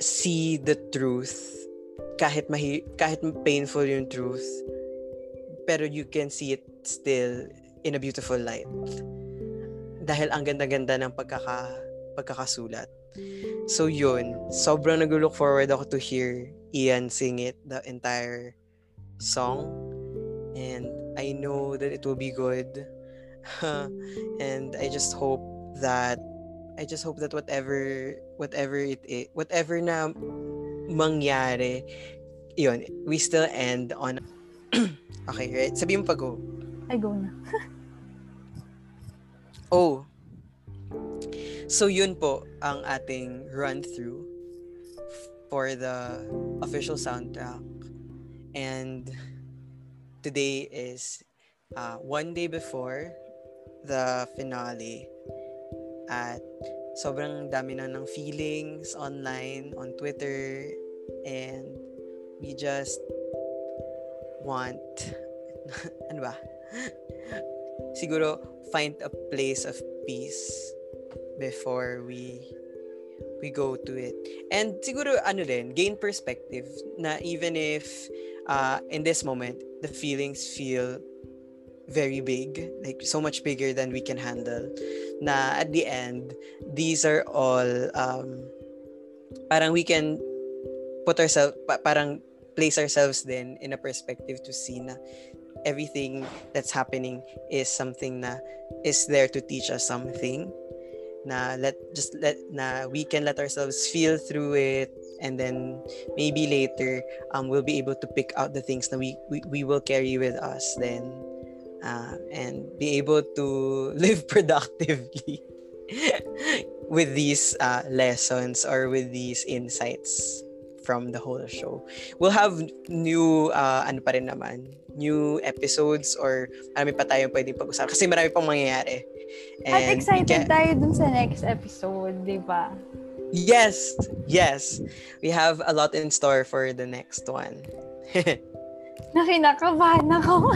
see the truth. Kahit mahi kahit painful yung truth pero you can see it still in a beautiful light. Dahil ang ganda-ganda ng pagkaka pagkakasulat. So yun sobrang nag-look forward ako to hear Ian sing it the entire song. And I know that it will be good. And I just hope that I just hope that whatever whatever it is, whatever na mangyari yun we still end on okay right? Sabi mo pa go. I go na. Oh. So yun po ang ating run through for the official soundtrack And today is uh, one day before the finale. At sobrang dami na ng feelings online, on Twitter, and we just want, ano ba? siguro find a place of peace before we we go to it. And siguro ano din, gain perspective na even if uh, in this moment the feelings feel very big, like so much bigger than we can handle. Na at the end, these are all um, parang we can put ourselves pa- parang place ourselves then in a perspective to see na everything that's happening is something na is there to teach us something na let just let na we can let ourselves feel through it and then maybe later um we'll be able to pick out the things that we we, we will carry with us then uh, and be able to live productively with these uh, lessons or with these insights from the whole show. We'll have new, uh, ano pa rin naman, new episodes or marami pa tayong pwedeng pag-usapan kasi marami pang mangyayari. And At excited can... tayo dun sa next episode, di ba? Yes! Yes! We have a lot in store for the next one. Nakinakabahan ako.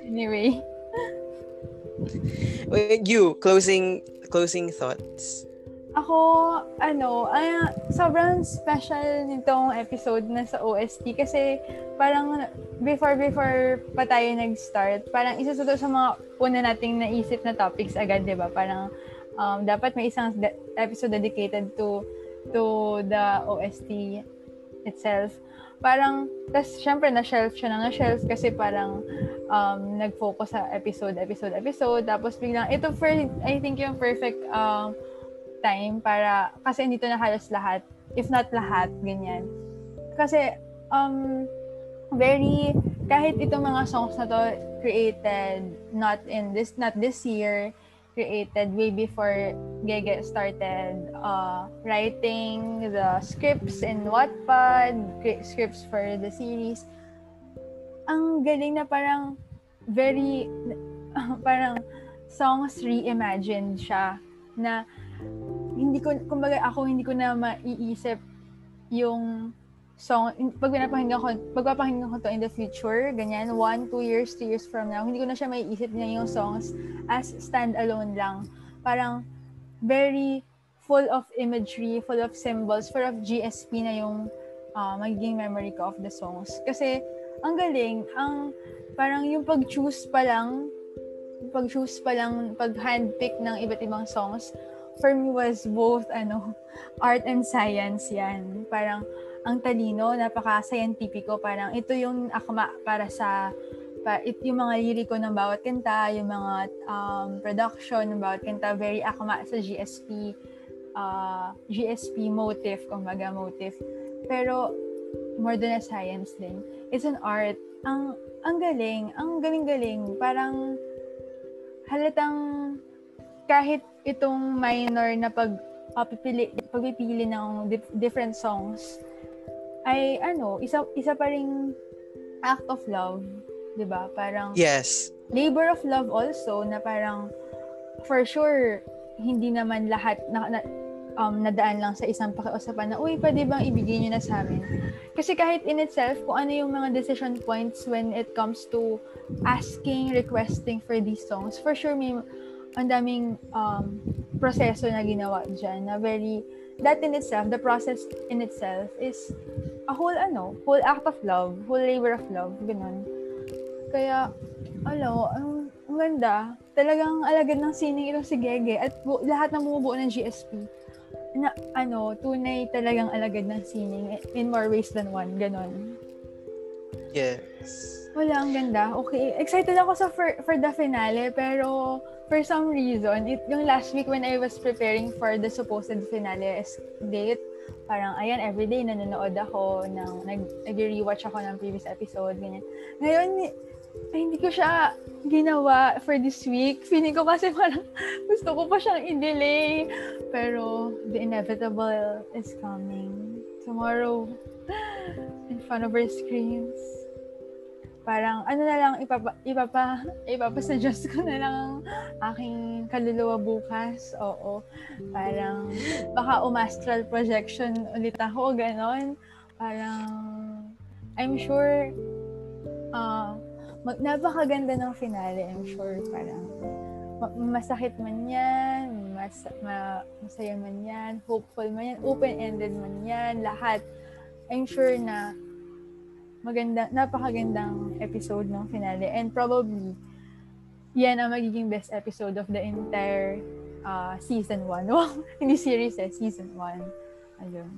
anyway. You, closing closing thoughts. Ako, ano, ay, sobrang special nitong episode na sa OST kasi parang before before pa tayo nag-start, parang isa sa sa mga una nating naisip na topics agad, 'di ba? Parang um, dapat may isang de- episode dedicated to to the OST itself. Parang, tas syempre na-shelf siya na na-shelf kasi parang um, nag-focus sa episode, episode, episode. Tapos biglang, ito for, I think yung perfect um, time para, kasi dito na halos lahat, if not lahat, ganyan. Kasi, um, very, kahit itong mga songs na to created not in this, not this year, created way before Gege started uh, writing the scripts in Wattpad, scripts for the series. Ang galing na parang very, parang songs reimagined siya na hindi ko, kumbaga ako hindi ko na maiisip yung song, pag pinapakinggan ko, pagpapakinggan ko to in the future, ganyan, one, two years, two years from now, hindi ko na siya maiisip niya yung songs as stand-alone lang. Parang very full of imagery, full of symbols, full of GSP na yung uh, magiging memory ko of the songs. Kasi, ang galing, ang parang yung pag-choose pa lang, pag-choose pa lang, pag-handpick ng iba't ibang songs, for me was both ano art and science yan. Parang ang talino, napaka-scientifico, parang ito yung akma para sa pa, it, yung mga liriko ng bawat kanta, yung mga um, production ng bawat kanta, very akma sa GSP uh, GSP motif, kumbaga motif. Pero more than a science din. It's an art. Ang ang galing, ang galing-galing. Parang halatang kahit itong minor na pag uh, pipili, pagpipili ng dif- different songs ay ano, isa isa pa ring act of love, 'di ba? Parang Yes. Labor of love also na parang for sure hindi naman lahat na, na um, nadaan lang sa isang pakiusapan na, uy, pwede bang ibigay nyo na sa amin? Kasi kahit in itself, kung ano yung mga decision points when it comes to asking, requesting for these songs, for sure may ang daming um, proseso na ginawa dyan na very, that in itself, the process in itself is a whole ano, whole act of love, whole labor of love, ganun. Kaya, ano, ang, ang ganda, talagang alagad ng sining ito si Gege at bu- lahat ng bumubuo ng GSP na ano, tunay talagang alagad ng sining in more ways than one, ganun. Yes. Wala, ang ganda. Okay. Excited ako sa for, for the finale, pero for some reason, it, yung last week when I was preparing for the supposed finale date, parang, ayan, everyday nanonood ako, ng, nag, nag-rewatch ako ng previous episode, ganyan. Ngayon, ay, hindi ko siya ginawa for this week. Feeling ko kasi parang gusto ko pa siyang i-delay. Pero the inevitable is coming. Tomorrow, in front of our screens parang ano na lang ipapa ipapa ipapasuggest ko na lang ang aking kaluluwa bukas. Oo. Parang baka umastral projection ulit ako ganon. Parang I'm sure uh, mag, napakaganda ng finale, I'm sure. Parang, ma- masakit man yan, mas, ma, masaya man yan, hopeful man yan, open-ended man yan, lahat. I'm sure na maganda, napakagandang episode ng finale. And probably, yan ang magiging best episode of the entire uh, season 1. Wow, hindi series eh, season 1. Ayun.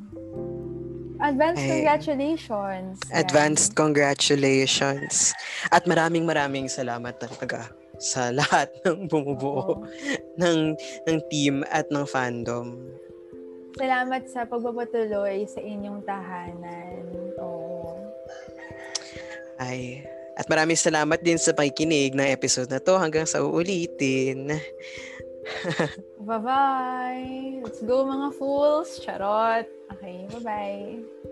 Advanced Ay. congratulations. Advanced congratulations. At maraming maraming salamat talaga sa lahat ng bumubuo Oo. ng ng team at ng fandom. Salamat sa pagpapatuloy sa inyong tahanan. Oo. Ay, at maraming salamat din sa pakikinig ng episode na to hanggang sa uulitin. Bye-bye! Let's go mga fools! Charot! Okay, bye-bye!